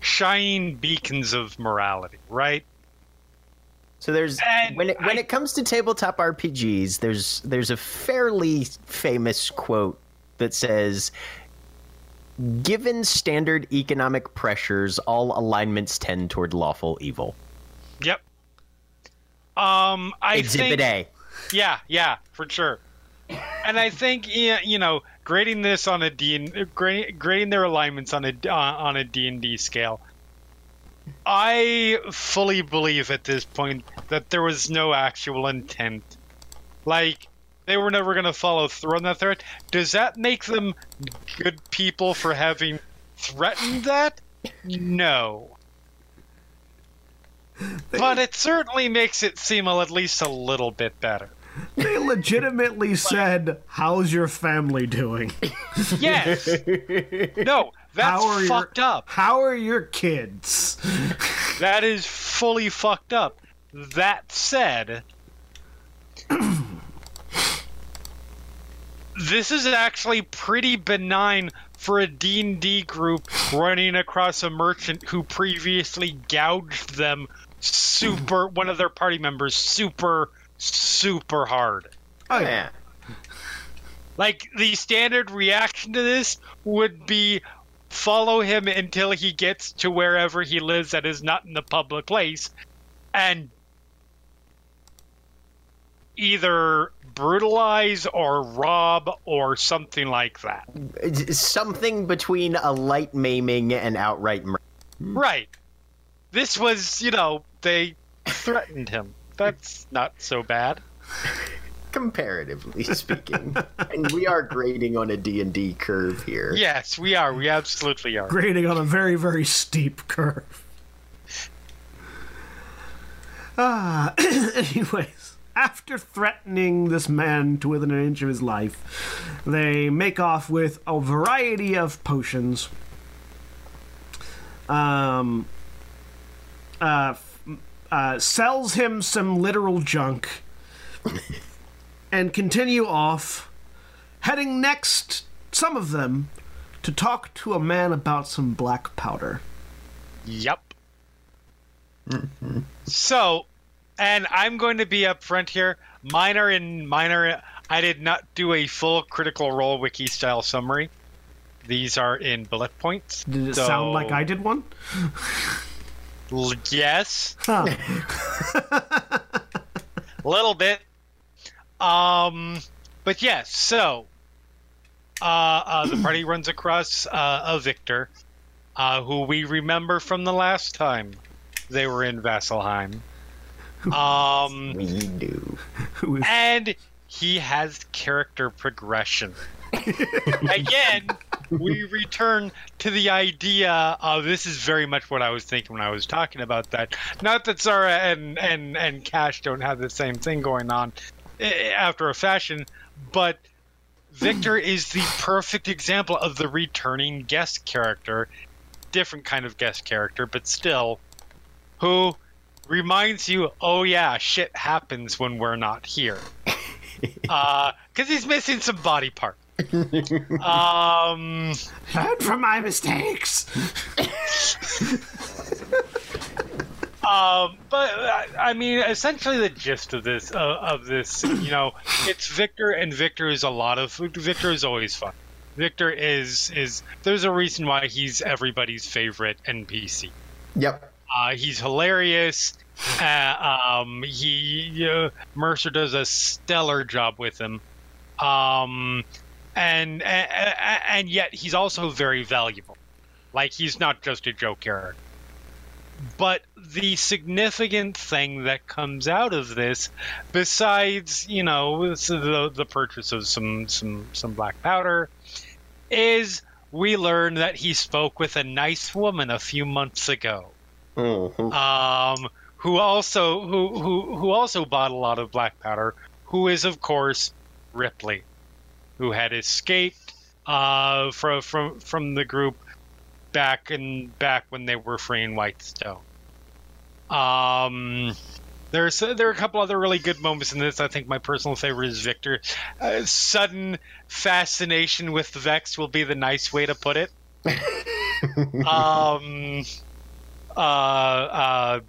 shining beacons of morality, right? So there's And when it when I- it comes to tabletop RPGs, there's there's a fairly famous quote that says given standard economic pressures, all alignments tend toward lawful evil. Yep. Um, I Exhibit think, A. Yeah, yeah, for sure. And I think you know, grading this on a D grading, grading their alignments on a uh, on a D and D scale. I fully believe at this point that there was no actual intent. Like they were never going to follow through on that threat. Does that make them good people for having threatened that? No. But it certainly makes it seem at least a little bit better. They legitimately said, "How's your family doing? Yes. No, that's How are your- fucked up. How are your kids?" That is fully fucked up. That said, this is actually pretty benign for a D&D group running across a merchant who previously gouged them super one of their party members super super hard. Oh Yeah. Like the standard reaction to this would be follow him until he gets to wherever he lives that is not in the public place and either brutalize or rob or something like that. Something between a light maiming and outright murder. Right. This was, you know, they threatened him. That's not so bad. comparatively speaking. and we are grading on a D&D curve here. Yes, we are. We absolutely are. grading on a very, very steep curve. Ah, anyways, after threatening this man to within an inch of his life, they make off with a variety of potions. Um, uh, uh, sells him some literal junk, and continue off, heading next, some of them, to talk to a man about some black powder. Yep. so, and I'm going to be upfront here. Minor and minor. I did not do a full critical role wiki style summary. These are in bullet points. Did it So- sound like I did one? L- yes, Huh. a little bit. Um, but yes. So, uh, uh, the party runs across uh, a victor, uh, who we remember from the last time they were in Vasselheim. Um. We do. And he has character progression. Again, we return to the idea of this is very much what I was thinking when I was talking about that. Not that Zahra and and and Cash don't have the same thing going on eh, after a fashion, but Victor is the perfect example of the returning guest character, different kind of guest character, but still, who reminds you, oh yeah, shit happens when we're not here. Because he's missing some body part. Um, Learn from my mistakes. um, but uh, I mean, essentially, the gist of this, uh, of this, you know, it's Victor, and Victor is a lot of Victor is always fun. Victor is is there's a reason why he's everybody's favorite NPC. Yep. Uh, he's hilarious. Uh, um, he uh, Mercer does a stellar job with him, um, and, and and yet he's also very valuable. Like he's not just a joke character. But the significant thing that comes out of this, besides you know the the purchase of some some some black powder, is we learn that he spoke with a nice woman a few months ago Mhm. um, who also who, who who also bought a lot of black powder, who is of course Ripley, who had escaped uh, from from from the group back in back when they were freeing Whitestone. Um, there's there are a couple other really good moments in this. I think my personal favorite is Victor. Uh, sudden fascination with Vex will be the nice way to put it. um, uh, uh,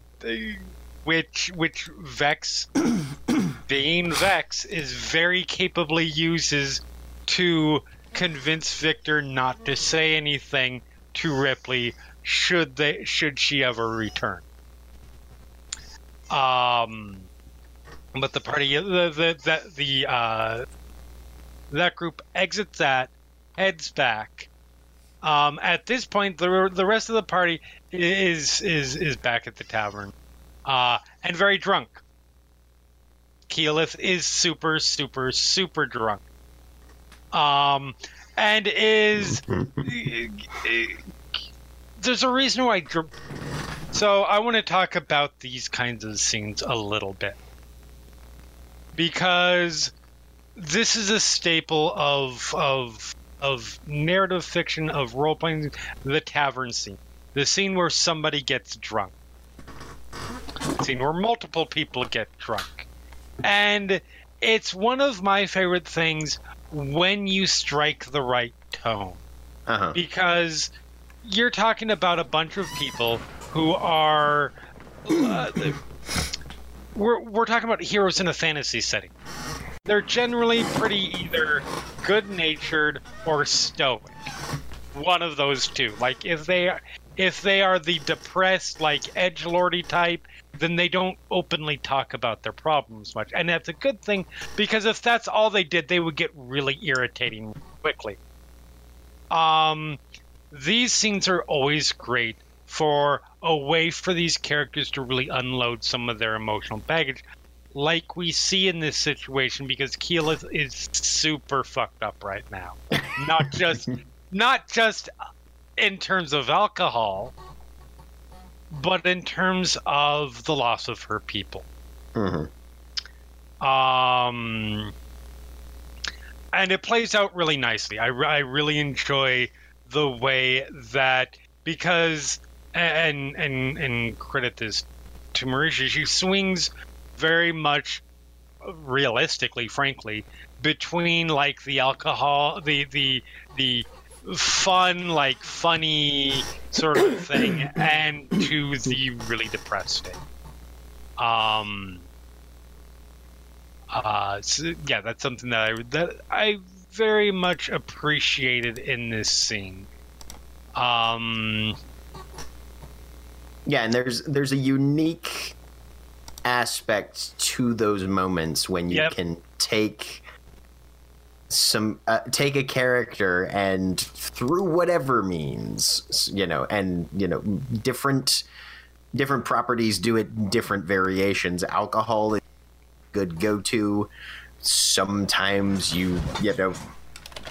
which which Vex, being Vex, is very capably uses to convince Victor not to say anything to Ripley should they should she ever return. Um, but the party the the that the uh that group exits that heads back. Um, at this point, the the rest of the party is is is back at the tavern, uh, and very drunk. Keyleth is super super super drunk, um, and is there's a reason why. So I want to talk about these kinds of scenes a little bit. Because this is a staple of of of narrative fiction of role playing the tavern scene. The scene where somebody gets drunk. The scene where multiple people get drunk. And it's one of my favorite things when you strike the right tone. Uh-huh. because you're talking about a bunch of people who are uh, we're, we're talking about heroes in a fantasy setting. They're generally pretty either good natured or stoic. One of those two. Like if they if they are the depressed like edge lordy type then they don't openly talk about their problems much and that's a good thing because if that's all they did they would get really irritating quickly um these scenes are always great for a way for these characters to really unload some of their emotional baggage like we see in this situation because Keyleth is super fucked up right now. Not just not just in terms of alcohol, but in terms of the loss of her people. Mhm. Um, and it plays out really nicely. I, I really enjoy the way that because and and and credit this to Marisha, she swings very much realistically, frankly, between like the alcohol, the the the fun, like funny sort of thing, and to the really depressed state. Um. Uh, so, yeah, that's something that I that I very much appreciated in this scene. Um, Yeah, and there's there's a unique aspect to those moments when you Yep. can take some uh, take a character and through whatever means, you know, and you know, different different properties do it in different variations. Alcohol is a good go to. Sometimes you you know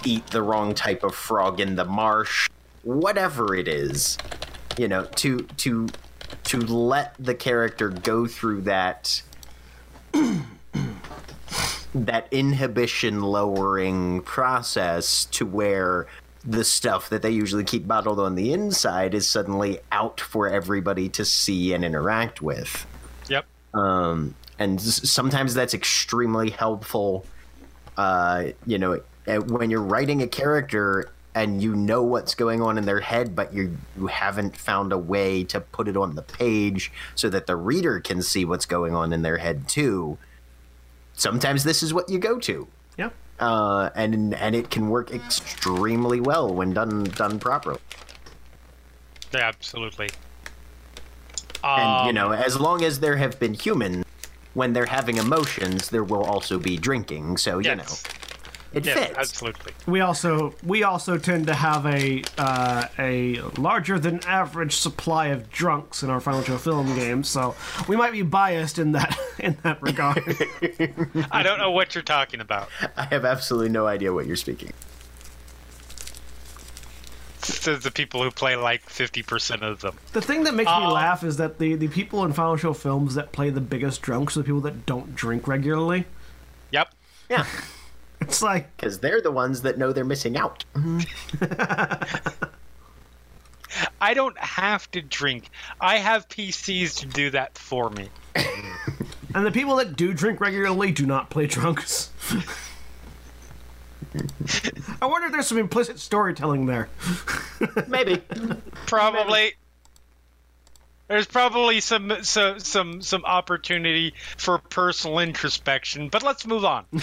eat the wrong type of frog in the marsh. Whatever it is, you know, to to to let the character go through that that inhibition lowering process to where the stuff that they usually keep bottled on the inside is suddenly out for everybody to see and interact with. yep. Um, and sometimes that's extremely helpful. Uh, you know, uh, when you're writing a character and you know what's going on in their head, but you you haven't found a way to put it on the page so that the reader can see what's going on in their head too. Sometimes this is what you go to, Yeah. uh, and and it can work extremely well when done done properly. Yeah, absolutely. And you Um, know, as long as there have been humans, when they're having emotions, there will also be drinking. So you yes. know, it Yes, fits. absolutely. We also we also tend to have a uh, a larger than average supply of drunks in our Final Show film games, so we might be biased in that in that regard. I don't know what you're talking about. I have absolutely no idea what you're speaking. Says the people who play like 50% of them. the thing that makes me Uh, laugh is that the the people in Final Show films that play the biggest drunks are the people that don't drink regularly. Yep. Yeah, It's like because they're the ones that know they're missing out. I don't have to drink. I have PCs to do that for me. And the people that do drink regularly do not play drunks. I wonder if there's some implicit storytelling there. Maybe. Probably. There's probably some so, some some opportunity for personal introspection, but let's move on.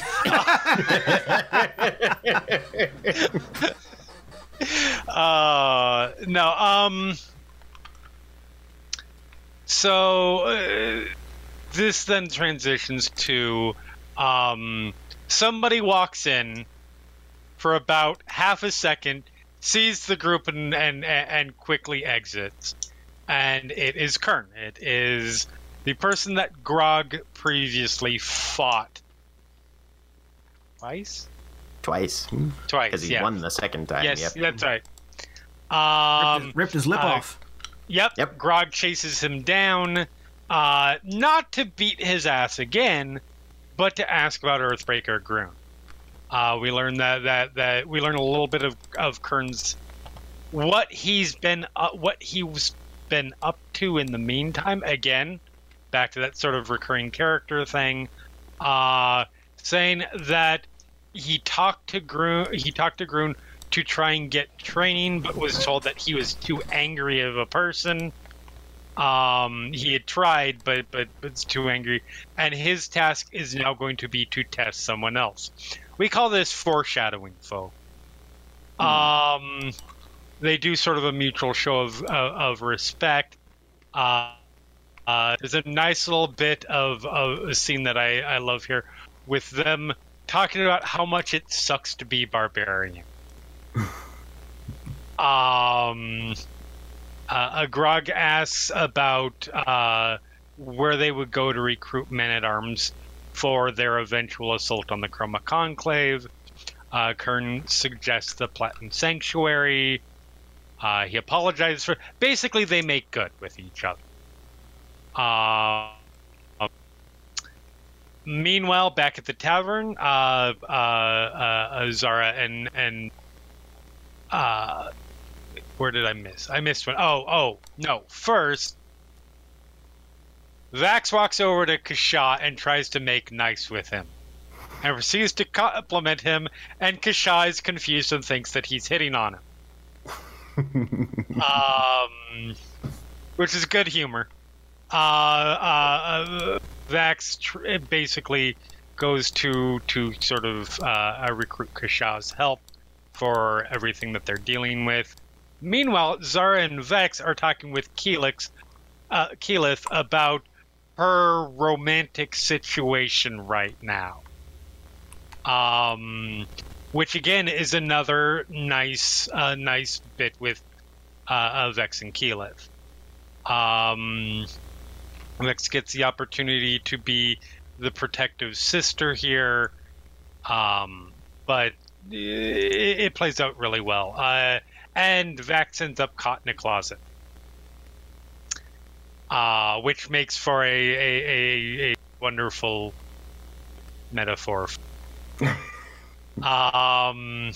uh, no, um, so uh, this then transitions to um, somebody walks in for about half a second, sees the group and and and quickly exits. And it is Kern. It is the person that Grog previously fought twice. Twice. Twice, Because he yeah. won the second time. yes, Yep. that's right. Um, ripped his lip uh, off. Yep. Yep. Grog chases him down, uh, not to beat his ass again, but to ask about Earthbreaker Groon. Uh, we learn that, that that we learn a little bit of of Kern's what he's been uh, what he's been up to in the meantime. Again, back to that sort of recurring character thing, uh, saying that he talked to Groon. He talked to Groon to try and get training, but was told that he was too angry of a person. Um, he had tried, but but but it's too angry, and his task is now going to be to test someone else. We call this foreshadowing, foe. Um, they do sort of a mutual show of of, of respect. Uh, uh, there's a nice little bit of, of a scene that I, I love here with them talking about how much it sucks to be barbarian. um, uh, a Grog asks about uh, where they would go to recruit men at arms for their eventual assault on the Chroma Conclave. Uh, Kern suggests the Platinum Sanctuary. Uh, he apologizes for. Basically, they make good with each other. Uh, meanwhile, back at the tavern, uh, uh, uh, Zahra and and where did I miss? I missed one. Oh, oh no! First, Vax walks over to Kashaw and tries to make nice with him, and proceeds to compliment him. And Kashaw is confused and thinks that he's hitting on him. Um, which is good humor. Uh, uh, Vax tr- basically goes to to sort of uh, recruit Kashaw's help for everything that they're dealing with. Meanwhile, Zahra and Vex are talking with Keelix, uh, Keyleth about her romantic situation right now. Um, which again is another nice, uh, nice bit with uh, Vex and Keyleth. Um, Vex gets the opportunity to be the protective sister here, um, but it, it, plays out really well. Uh, and Vax ends up caught in a closet, uh, which makes for a, a, a, a wonderful metaphor. um,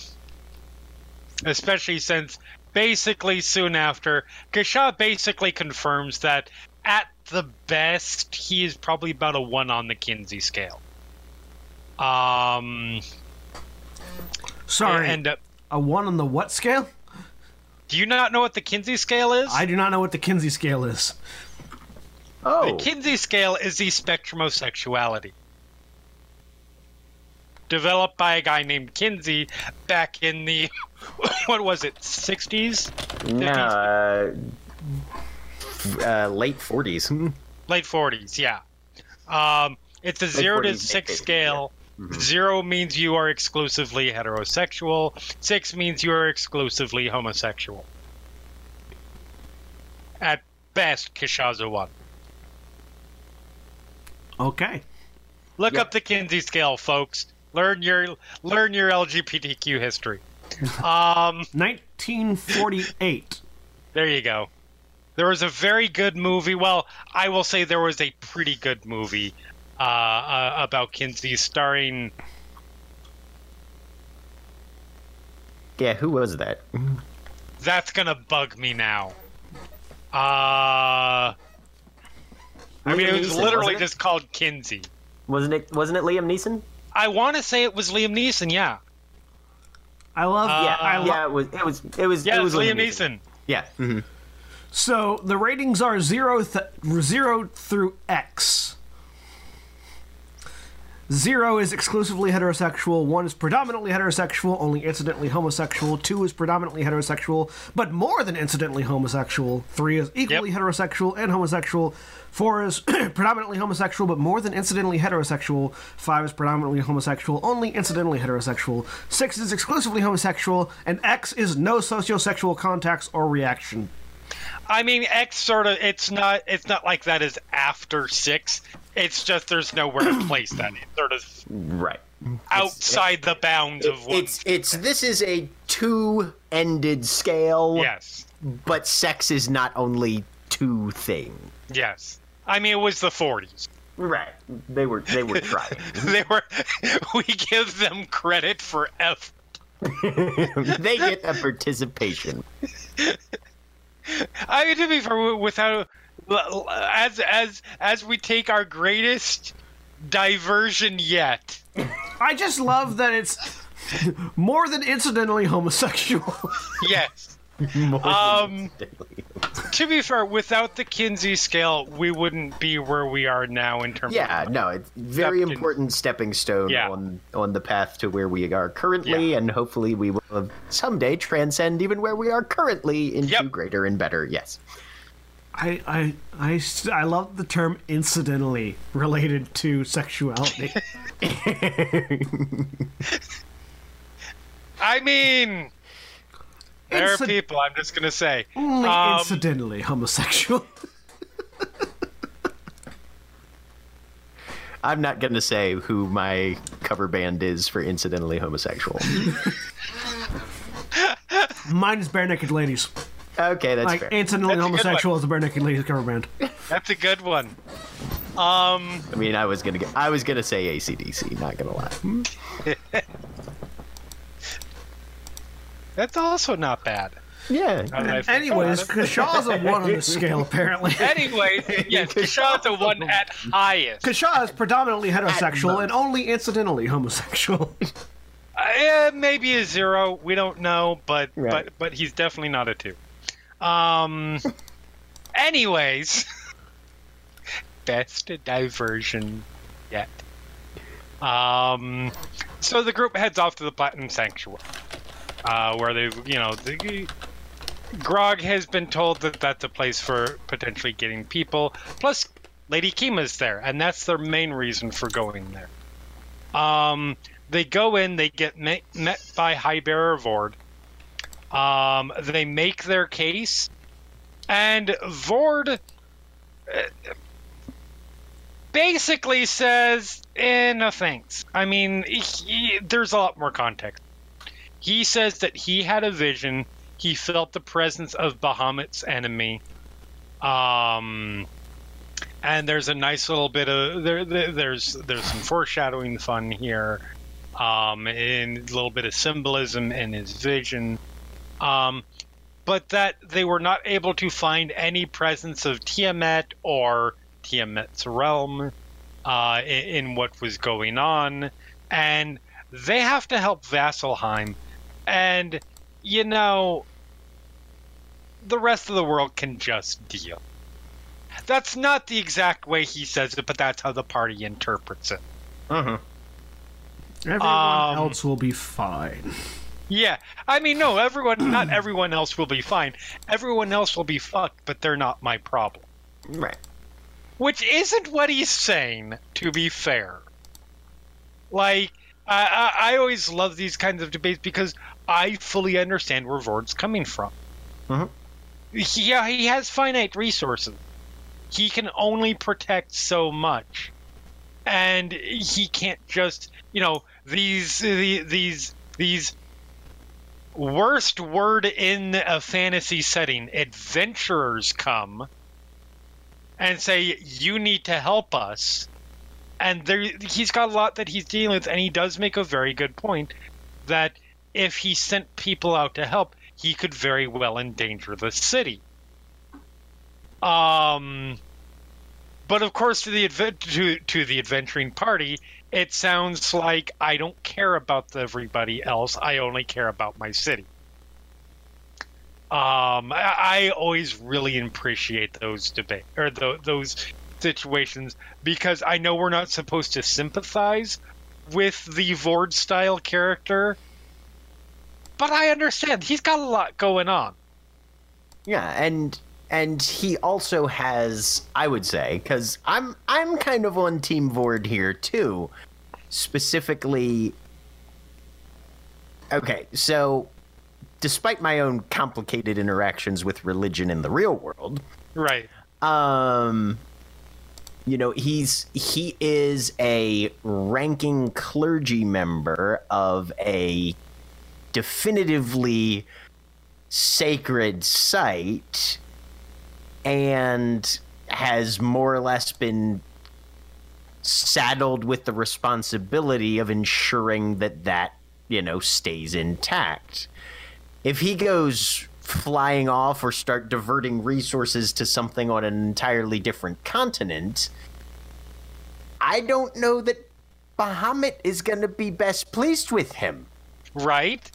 especially since basically soon after, Kashaw basically confirms that at the best, he is probably about a one on the Kinsey scale. Um, Sorry, and uh, a one on the what scale? do you not know what the Kinsey scale is? I do not know what the Kinsey scale is. Oh, The Kinsey scale is the spectrum of sexuality. Developed by a guy named Kinsey back in the, what was it, 60s? no, uh, uh, late 40s. Late 40s, yeah. Um, it's a 0 to 40s, 6 maybe, scale. Mhm. 0 means you are exclusively heterosexual, 6 means you are exclusively homosexual. At best, Kishaza 1. Okay. Look Yep. up the Kinsey scale, folks. Learn your learn your LGBTQ history. um, 1948. there you go. There was a very good movie. Well, I will say there was a pretty good movie uh, uh, about Kinsey, starring Yeah, who was that? that's gonna bug me now. Uh, I mean, it was Neeson, literally it? just called Kinsey. Wasn't it? Wasn't it Liam Neeson? I want to say it was Liam Neeson. Yeah, I love. Uh, Yeah, I lo- yeah. It was. It was. It was. yeah, it it was was Liam Neeson. Yeah. hmm So the ratings are zero, th- zero through X. Zero is exclusively heterosexual. One is predominantly heterosexual, only incidentally homosexual. Two is predominantly heterosexual, but more than incidentally homosexual. Three is equally Yep. heterosexual and homosexual. Four is predominantly homosexual, but more than incidentally heterosexual. Five is predominantly homosexual, only incidentally heterosexual. Six is exclusively homosexual, and X is no sociosexual contacts or reaction. I mean, X sort of. It's not. It's not like that is after six. It's just there's nowhere to place that. It's sort of. Right. outside the bounds of what It's it's this is a two-ended scale. yes, But sex is not only two things. yes. I mean, it was the 40s. Right. They were they were trying. They were. We give them credit for F. they get a participation. I mean, to be fair, without as as as we take our greatest diversion yet. I just love that it's more than incidentally homosexual. Yes. Um, to be fair, without the Kinsey scale, we wouldn't be where we are now in terms. Of Yeah, of no, it's very Stepped in- important stepping stone Yeah. on on the path to where we are currently, Yeah. and hopefully we will uh, someday transcend even where we are currently into Yep. greater and better. Yes. I, I, I, s- I love the term incidentally related to sexuality. I mean, there are people. I'm just gonna say. Only Um, incidentally homosexual. I'm not going to say who my cover band is for incidentally homosexual. Mine is Barenaked Ladies. Okay, that's Like, fair. incidentally That's a homosexual is a Barenaked Ladies cover band. That's a good one. Um, I mean, I was gonna get, I was gonna say ACDC. Not gonna lie. that's also not bad. Yeah. Now that I think Anyways, about. Kashaw's a one on the scale, apparently. Anyway, yes, Kashaw's a one at highest. Kashaw is predominantly heterosexual and only incidentally homosexual. Uh, maybe a zero. We don't know, but Right. but but he's definitely not a two. Um. anyways, best diversion yet. Um. So the group heads off to the Platinum Sanctuary, uh, where they, you know, the, Grog has been told that that's a place for potentially getting people. Plus, Lady Kima's there, and that's their main reason for going there. Um, they go in, they get met, met by High Bearer Vord. Um, they make their case, and Vord uh, basically says, eh, no thanks. I mean, he, there's a lot more context. He says that he had a vision. He felt the presence of Bahamut's enemy. Um, and there's a nice little bit of there, there there's there's some foreshadowing fun here um and a little bit of symbolism in his vision um but that they were not able to find any presence of Tiamat or Tiamat's realm uh, in, in what was going on, and they have to help Vasselheim. And you know, the rest of the world can just deal. That's not the exact way he says it, but that's how the party interprets it. Uh-huh. Everyone Um, else will be fine. Yeah, I mean, no, everyone, not everyone else will be fine. Everyone else will be fucked, but they're not my problem. Right. Which isn't what he's saying, to be fair. Like, I, I, I always love these kinds of debates because I fully understand where Vord's coming from. Mhm. Yeah, he has finite resources. He can only protect so much. And he can't just, you know, these the- these these worst word in a fantasy setting, adventurers come and say, "You need to help us." And there, he's got a lot that he's dealing with, and he does make a very good point that if he sent people out to help, he could very well endanger the city. Um, but of course, to the to to the adventuring party, it sounds like I don't care about everybody else. I only care about my city. Um, I, I always really appreciate those debate or tho- those situations because I know we're not supposed to sympathize with the Vord style character, but I understand he's got a lot going on. Yeah, and and he also has, I would say, because I'm I'm kind of on Team Vord here too. Specifically, okay, so despite my own complicated interactions with religion in the real world, Right. um, you know, he's he is a ranking clergy member of a definitively sacred site and has more or less been saddled with the responsibility of ensuring that that you know stays intact. If he goes flying off or start diverting resources to something on an entirely different continent i don't know that bahamut is going to be best pleased with him. Right?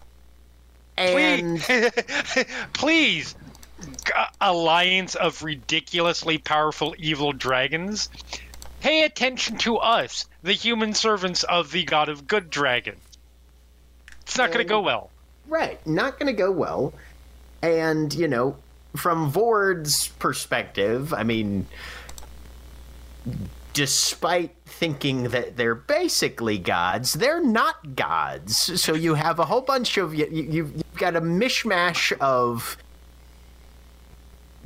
and Please, please, alliance of ridiculously powerful evil dragons, pay attention to us, the human servants of the god of good dragon. It's not going to go oh. well. Right, not going to go well. And, you know, from Vord's perspective, I mean, despite thinking that they're basically gods, they're not gods. So you have a whole bunch of, you, you've got a mishmash of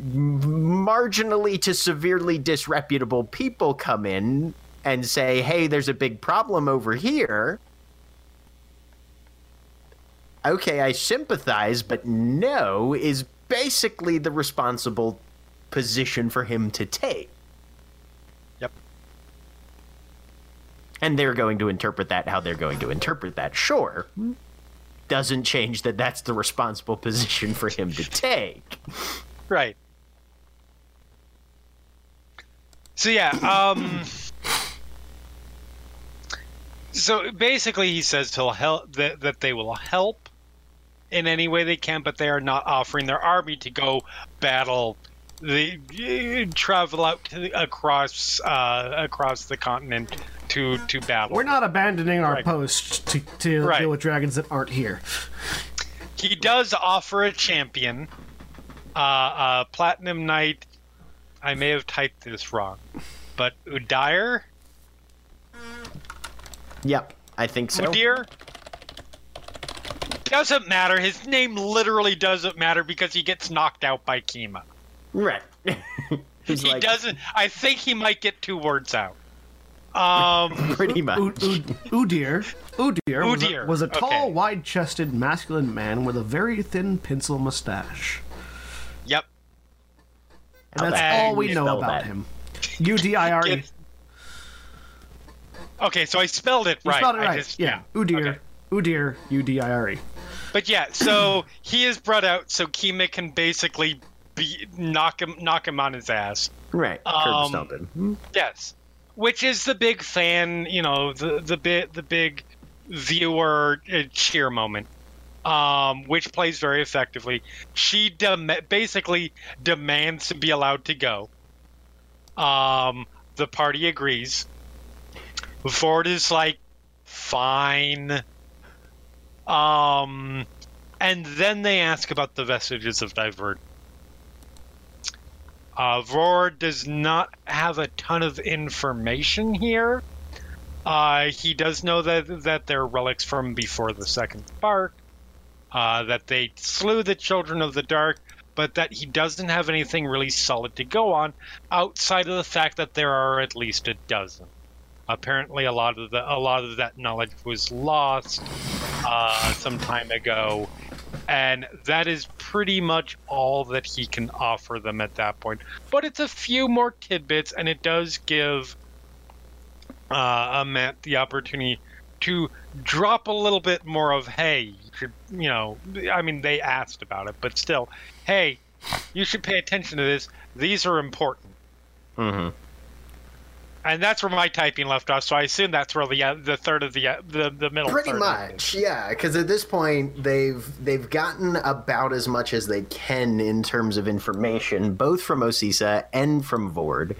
marginally to severely disreputable people come in and say, hey, there's a big problem over here okay, I sympathize, but no is basically the responsible position for him to take. Yep. And they're going to interpret that how they're going to interpret that, sure. Doesn't change that that's the responsible position for him to take. Right. So yeah, um So basically he says he'll help that, that they will help in any way they can, but they are not offering their army to go battle the travel out to the, across uh, across the continent to to battle. We're not abandoning our Right. post to, to Right. deal with dragons that aren't here. He does offer a champion, uh, uh, Platinum Knight. I may have typed this wrong, but Udyr, Yep, I think so. Udyr. Doesn't matter. His name literally doesn't matter because he gets knocked out by Kima. Right. He like, doesn't. I think he might get two words out. Um, pretty much. U- U- Udir, Udir, was a, was a tall, okay. wide-chested, masculine man with a very thin pencil mustache. Yep. And that's Okay. all we know about that. him. U D I R E. Okay, so I spelled it You right. spelled it right. just- yeah. Udir. Okay. Udir. U D I R E. But yeah, so he is brought out so Kima can basically be knock him knock him on his ass. right. Curb Um, stomping. Yes, which is the big fan, you know, the the bit the big viewer uh, cheer moment, um, which plays very effectively. She dem- basically demands to be allowed to go. Um, the party agrees. Vord is like, fine. Um, and then they ask about the vestiges of Divergence. Uh, does not have a ton of information here. Uh, he does know that that they're relics from before the second spark, uh, that they slew the children of the dark, but that he doesn't have anything really solid to go on outside of the fact that there are at least a dozen. Apparently, a lot of the a lot of that knowledge was lost uh, some time ago, and that is pretty much all that he can offer them at that point. But it's a few more tidbits, and it does give uh, Matt the opportunity to drop a little bit more of, hey, you should, you know, I mean, they asked about it, but still, hey, you should pay attention to this. These are important. mm-hmm. And that's where my typing left off. So I assume that's where the uh, the third of the uh, the the middle. Pretty third much, yeah. Because at this point, they've they've gotten about as much as they can in terms of information, both from Osysa and from Vord,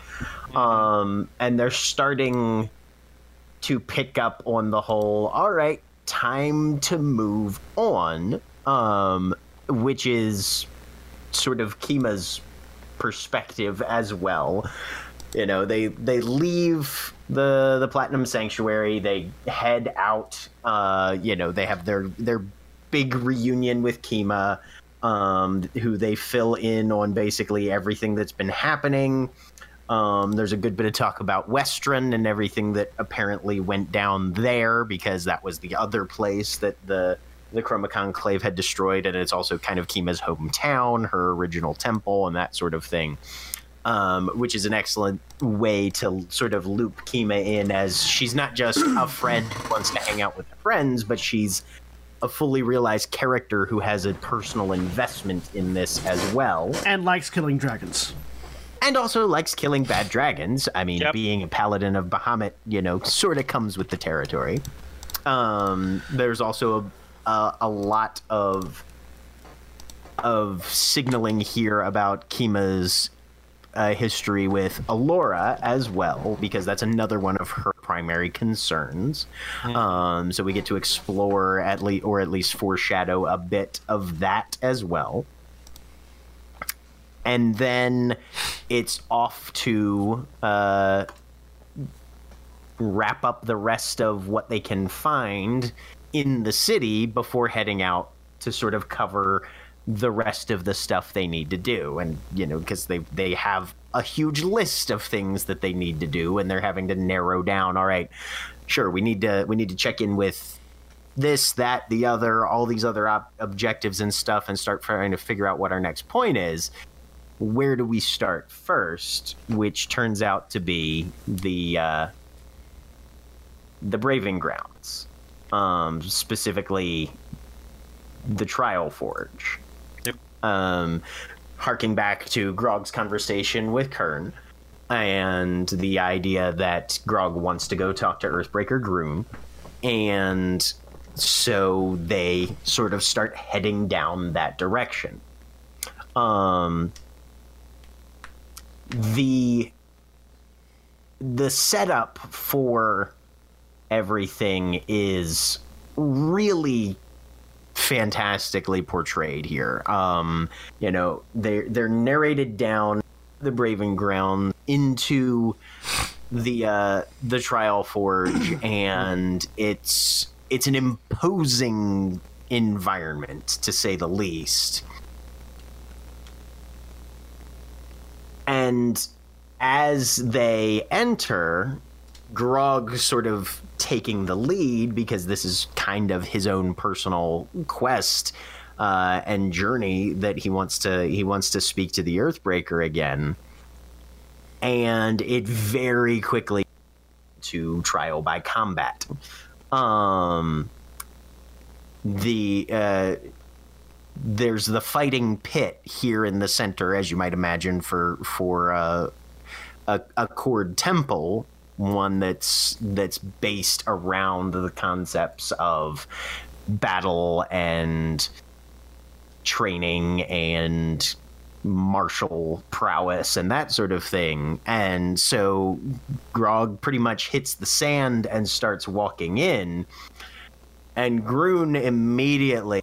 um, and they're starting to pick up on the whole. All right, time to move on, um, which is sort of Kima's perspective as well. You know, they they leave the the Platinum Sanctuary. They head out. Uh, you know, they have their their big reunion with Kima, um, who they fill in on basically everything that's been happening. Um, there's a good bit of talk about Westruun and everything that apparently went down there because that was the other place that the the Chroma Conclave had destroyed, and it's also kind of Kima's hometown, her original temple, and that sort of thing. Um, which is an excellent way to sort of loop Kima in as she's not just a friend who wants to hang out with her friends, but she's a fully realized character who has a personal investment in this as well. And likes killing dragons. And also likes killing bad dragons. I mean, Yep. being a paladin of Bahamut, you know, sort of comes with the territory. Um, there's also a, a, a lot of of signaling here about Kima's uh, history with Allura as well, because that's another one of her primary concerns. Um, so we get to explore at least, or at least foreshadow a bit of that as well. And then it's off to uh, wrap up the rest of what they can find in the city before heading out to sort of cover the rest of the stuff they need to do. And you know because they they have a huge list of things that they need to do and they're having to narrow down all right sure we need to we need to check in with this that the other all these other ob- objectives and stuff and start trying to figure out what our next point is where do we start first which turns out to be the uh the braving grounds um specifically the trial forge Yep. um harking back to grog's conversation with kern and the idea that grog wants to go talk to earthbreaker groon and so they sort of start heading down that direction um the the setup for everything is really fantastically portrayed here. Um, you know, they they're narrated down the Braving Ground into the uh, the Trial Forge, and it's it's an imposing environment to say the least. And as they enter, Grog sort of taking the lead because this is kind of his own personal quest uh, and journey that he wants to he wants to speak to the Earthbreaker again, and it very quickly to trial by combat. Um, the uh, there's the fighting pit here in the center, as you might imagine, for for uh, a, a Kord temple, one that's that's based around the concepts of battle and training and martial prowess and that sort of thing. And so Grog pretty much hits the sand and starts walking in. And Groon immediately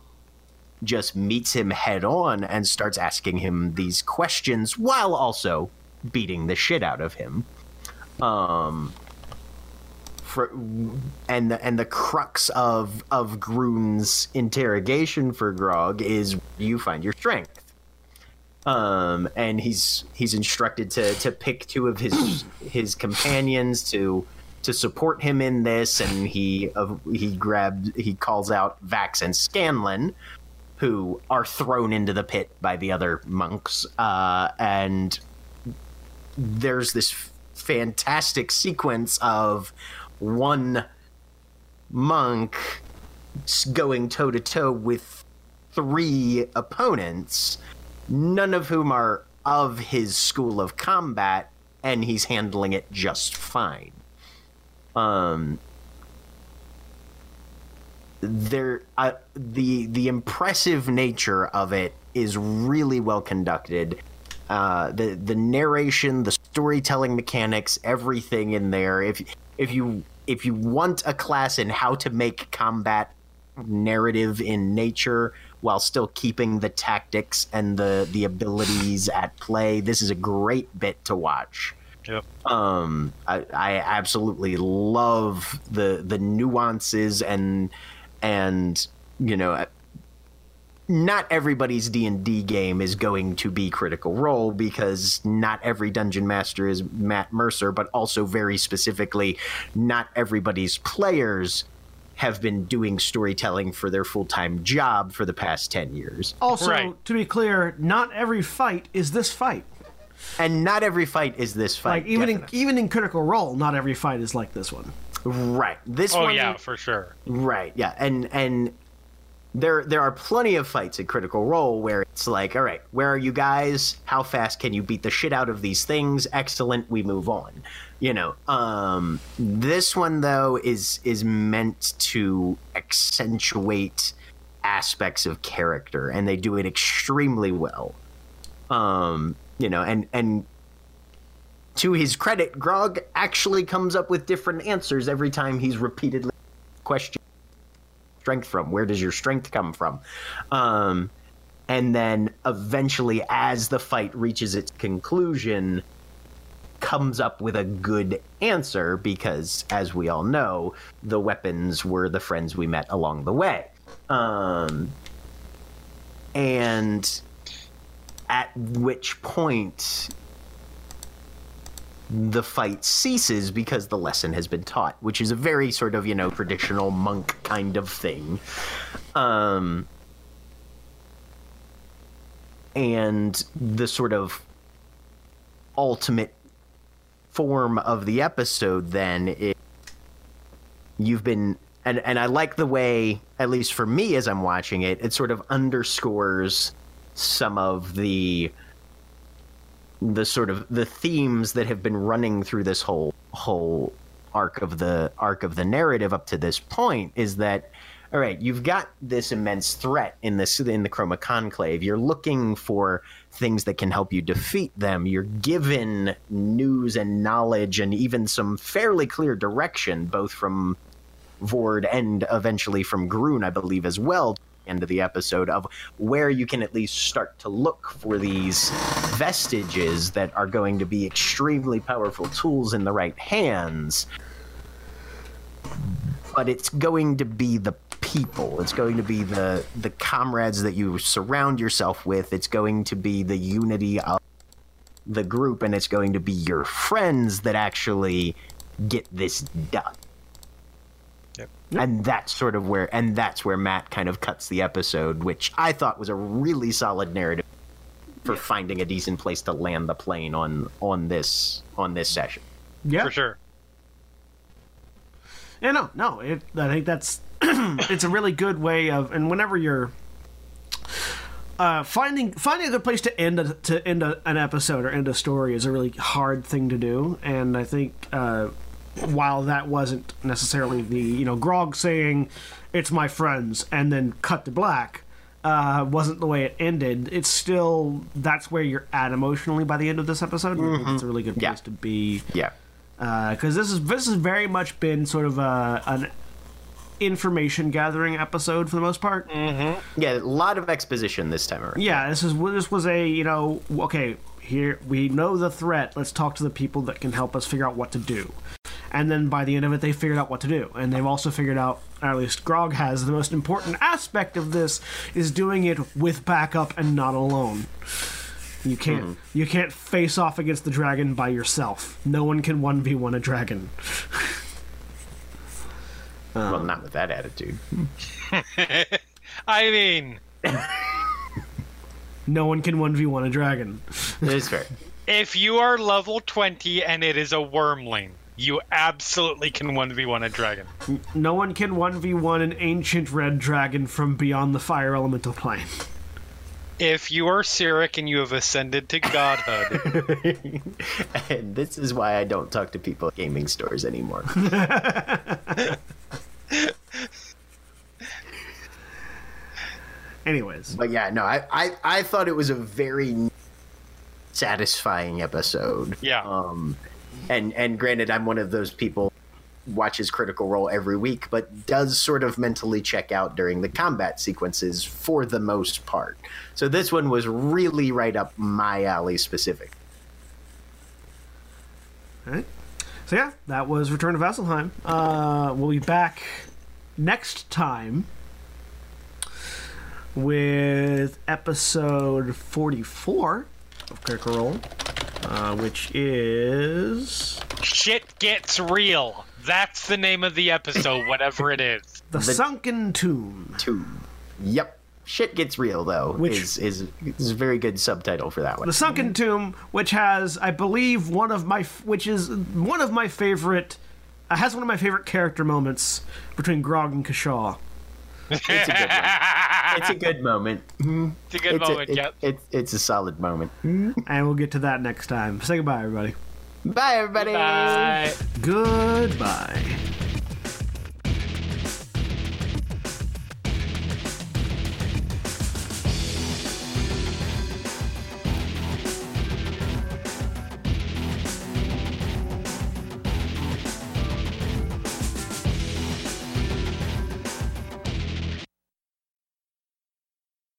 just meets him head on and starts asking him these questions while also beating the shit out of him. Um, for, and the and the crux of of Groon's interrogation for Grog is you find your strength. Um, and he's he's instructed to to pick two of his his companions to to support him in this, and he uh, he grabs he calls out Vax and Scanlan, who are thrown into the pit by the other monks, uh, and there's this f- fantastic sequence of one monk going toe to toe with three opponents, none of whom are of his school of combat, and he's handling it just fine. Um, there, uh, the the impressive nature of it is really well conducted. Uh, the the narration, the storytelling mechanics, everything in there. If if you if you want a class in how to make combat narrative in nature while still keeping the tactics and the the abilities at play, this is a great bit to watch. Yep. Um, I, I absolutely love the the nuances and and you know uh, not everybody's D&D game is going to be Critical Role because not every dungeon master is Matt Mercer, but also very specifically not everybody's players have been doing storytelling for their full-time job for the past 10 years. Also, Right. to be clear, not every fight is this fight. And not every fight is this fight. Like even in, even in Critical Role, not every fight is like this one. Right. This Oh one yeah, for sure. Right. Yeah. And and there there are plenty of fights at Critical Role where it's like, all right, where are you guys? How fast can you beat the shit out of these things? Excellent. We move on. You know. Um. This one though is is meant to accentuate aspects of character, and they do it extremely well. Um. You know, and and to his credit, Grog actually comes up with different answers every time he's repeatedly questioned strength from. Where does your strength come from? Um, and then eventually, as the fight reaches its conclusion, comes up with a good answer because, as we all know, the weapons were the friends we met along the way. Um, and at which point the fight ceases because the lesson has been taught, which is a very sort of, you know, traditional monk kind of thing. Um, and the sort of ultimate form of the episode then is you've been and and I like the way at least for me as I'm watching it it sort of underscores some of the the sort of the themes that have been running through this whole whole arc of the arc of the narrative up to this point is that all right you've got this immense threat in this in the chroma conclave. You're looking for things that can help you defeat them. You're given news and knowledge and even some fairly clear direction both from Vord and eventually from Groon, I believe, as well, end of the episode, of where you can at least start to look for these vestiges that are going to be extremely powerful tools in the right hands. But it's going to be the people. It's going to be the the comrades that you surround yourself with. It's going to be the unity of the group, and it's going to be your friends that actually get this done and that's sort of where and that's where Matt kind of cuts the episode, which I thought was a really solid narrative for finding a decent place to land the plane on on this on this session. Yeah. For sure. Yeah, no, no. It, I think that's it's a really good way of, and whenever you're uh, finding finding a good place to end a, to end a, an episode or end a story is a really hard thing to do, and I think uh, while that wasn't necessarily the you know Grog saying it's my friends and then cut to black. Uh, wasn't the way it ended. It's still that's where you're at emotionally by the end of this episode. think mm-hmm. it's a really good place Yeah. to be Yeah. Uh, because this is this has very much been sort of a, an information gathering episode for the most part. Mm-hmm. Yeah, a lot of exposition this time around. Yeah, this is this was a you know okay here we know the threat. Let's talk to the people that can help us figure out what to do. And then by the end of it, they figured out what to do, and they've also figured out, or at least Grog has, the most important aspect of this is doing it with backup and not alone. You can't mm-hmm. you can't face off against the dragon by yourself. No one can one v one a dragon. well, uh-huh. not with that attitude. I mean, No one can one v one a dragon. It is fair. if you are level 20 and it is a wyrmling, you absolutely can 1v1 a dragon. No one can 1v1 an ancient red dragon from beyond the fire elemental plane. If you are Cyric and you have ascended to godhood, and this is why I don't talk to people at gaming stores anymore. Anyways, but yeah, no, I, I, I thought it was a very satisfying episode. Yeah. Um, and and granted, I'm one of those people watches Critical Role every week, but does sort of mentally check out during the combat sequences for the most part. So this one was really right up my alley specific. alright. So yeah, that was Return to Vasselheim. Uh, we'll be back next time with episode 44 of Critical Role, uh, which is Shit gets real. That's the name of the episode, whatever it is. The, Sunken Tomb. Tomb. Yep. Shit gets real though. Which- is, is is a very good subtitle for that one. The Sunken Tomb, which has, I believe, one of my, which is one of my favorite, uh, has one of my favorite character moments between Grog and Kashaw. It's a good one. It's a good moment. It's a good It's moment, a, yep. it- it's a solid moment. And we'll get to that next time. Say goodbye, everybody. Bye, everybody. Bye. Goodbye.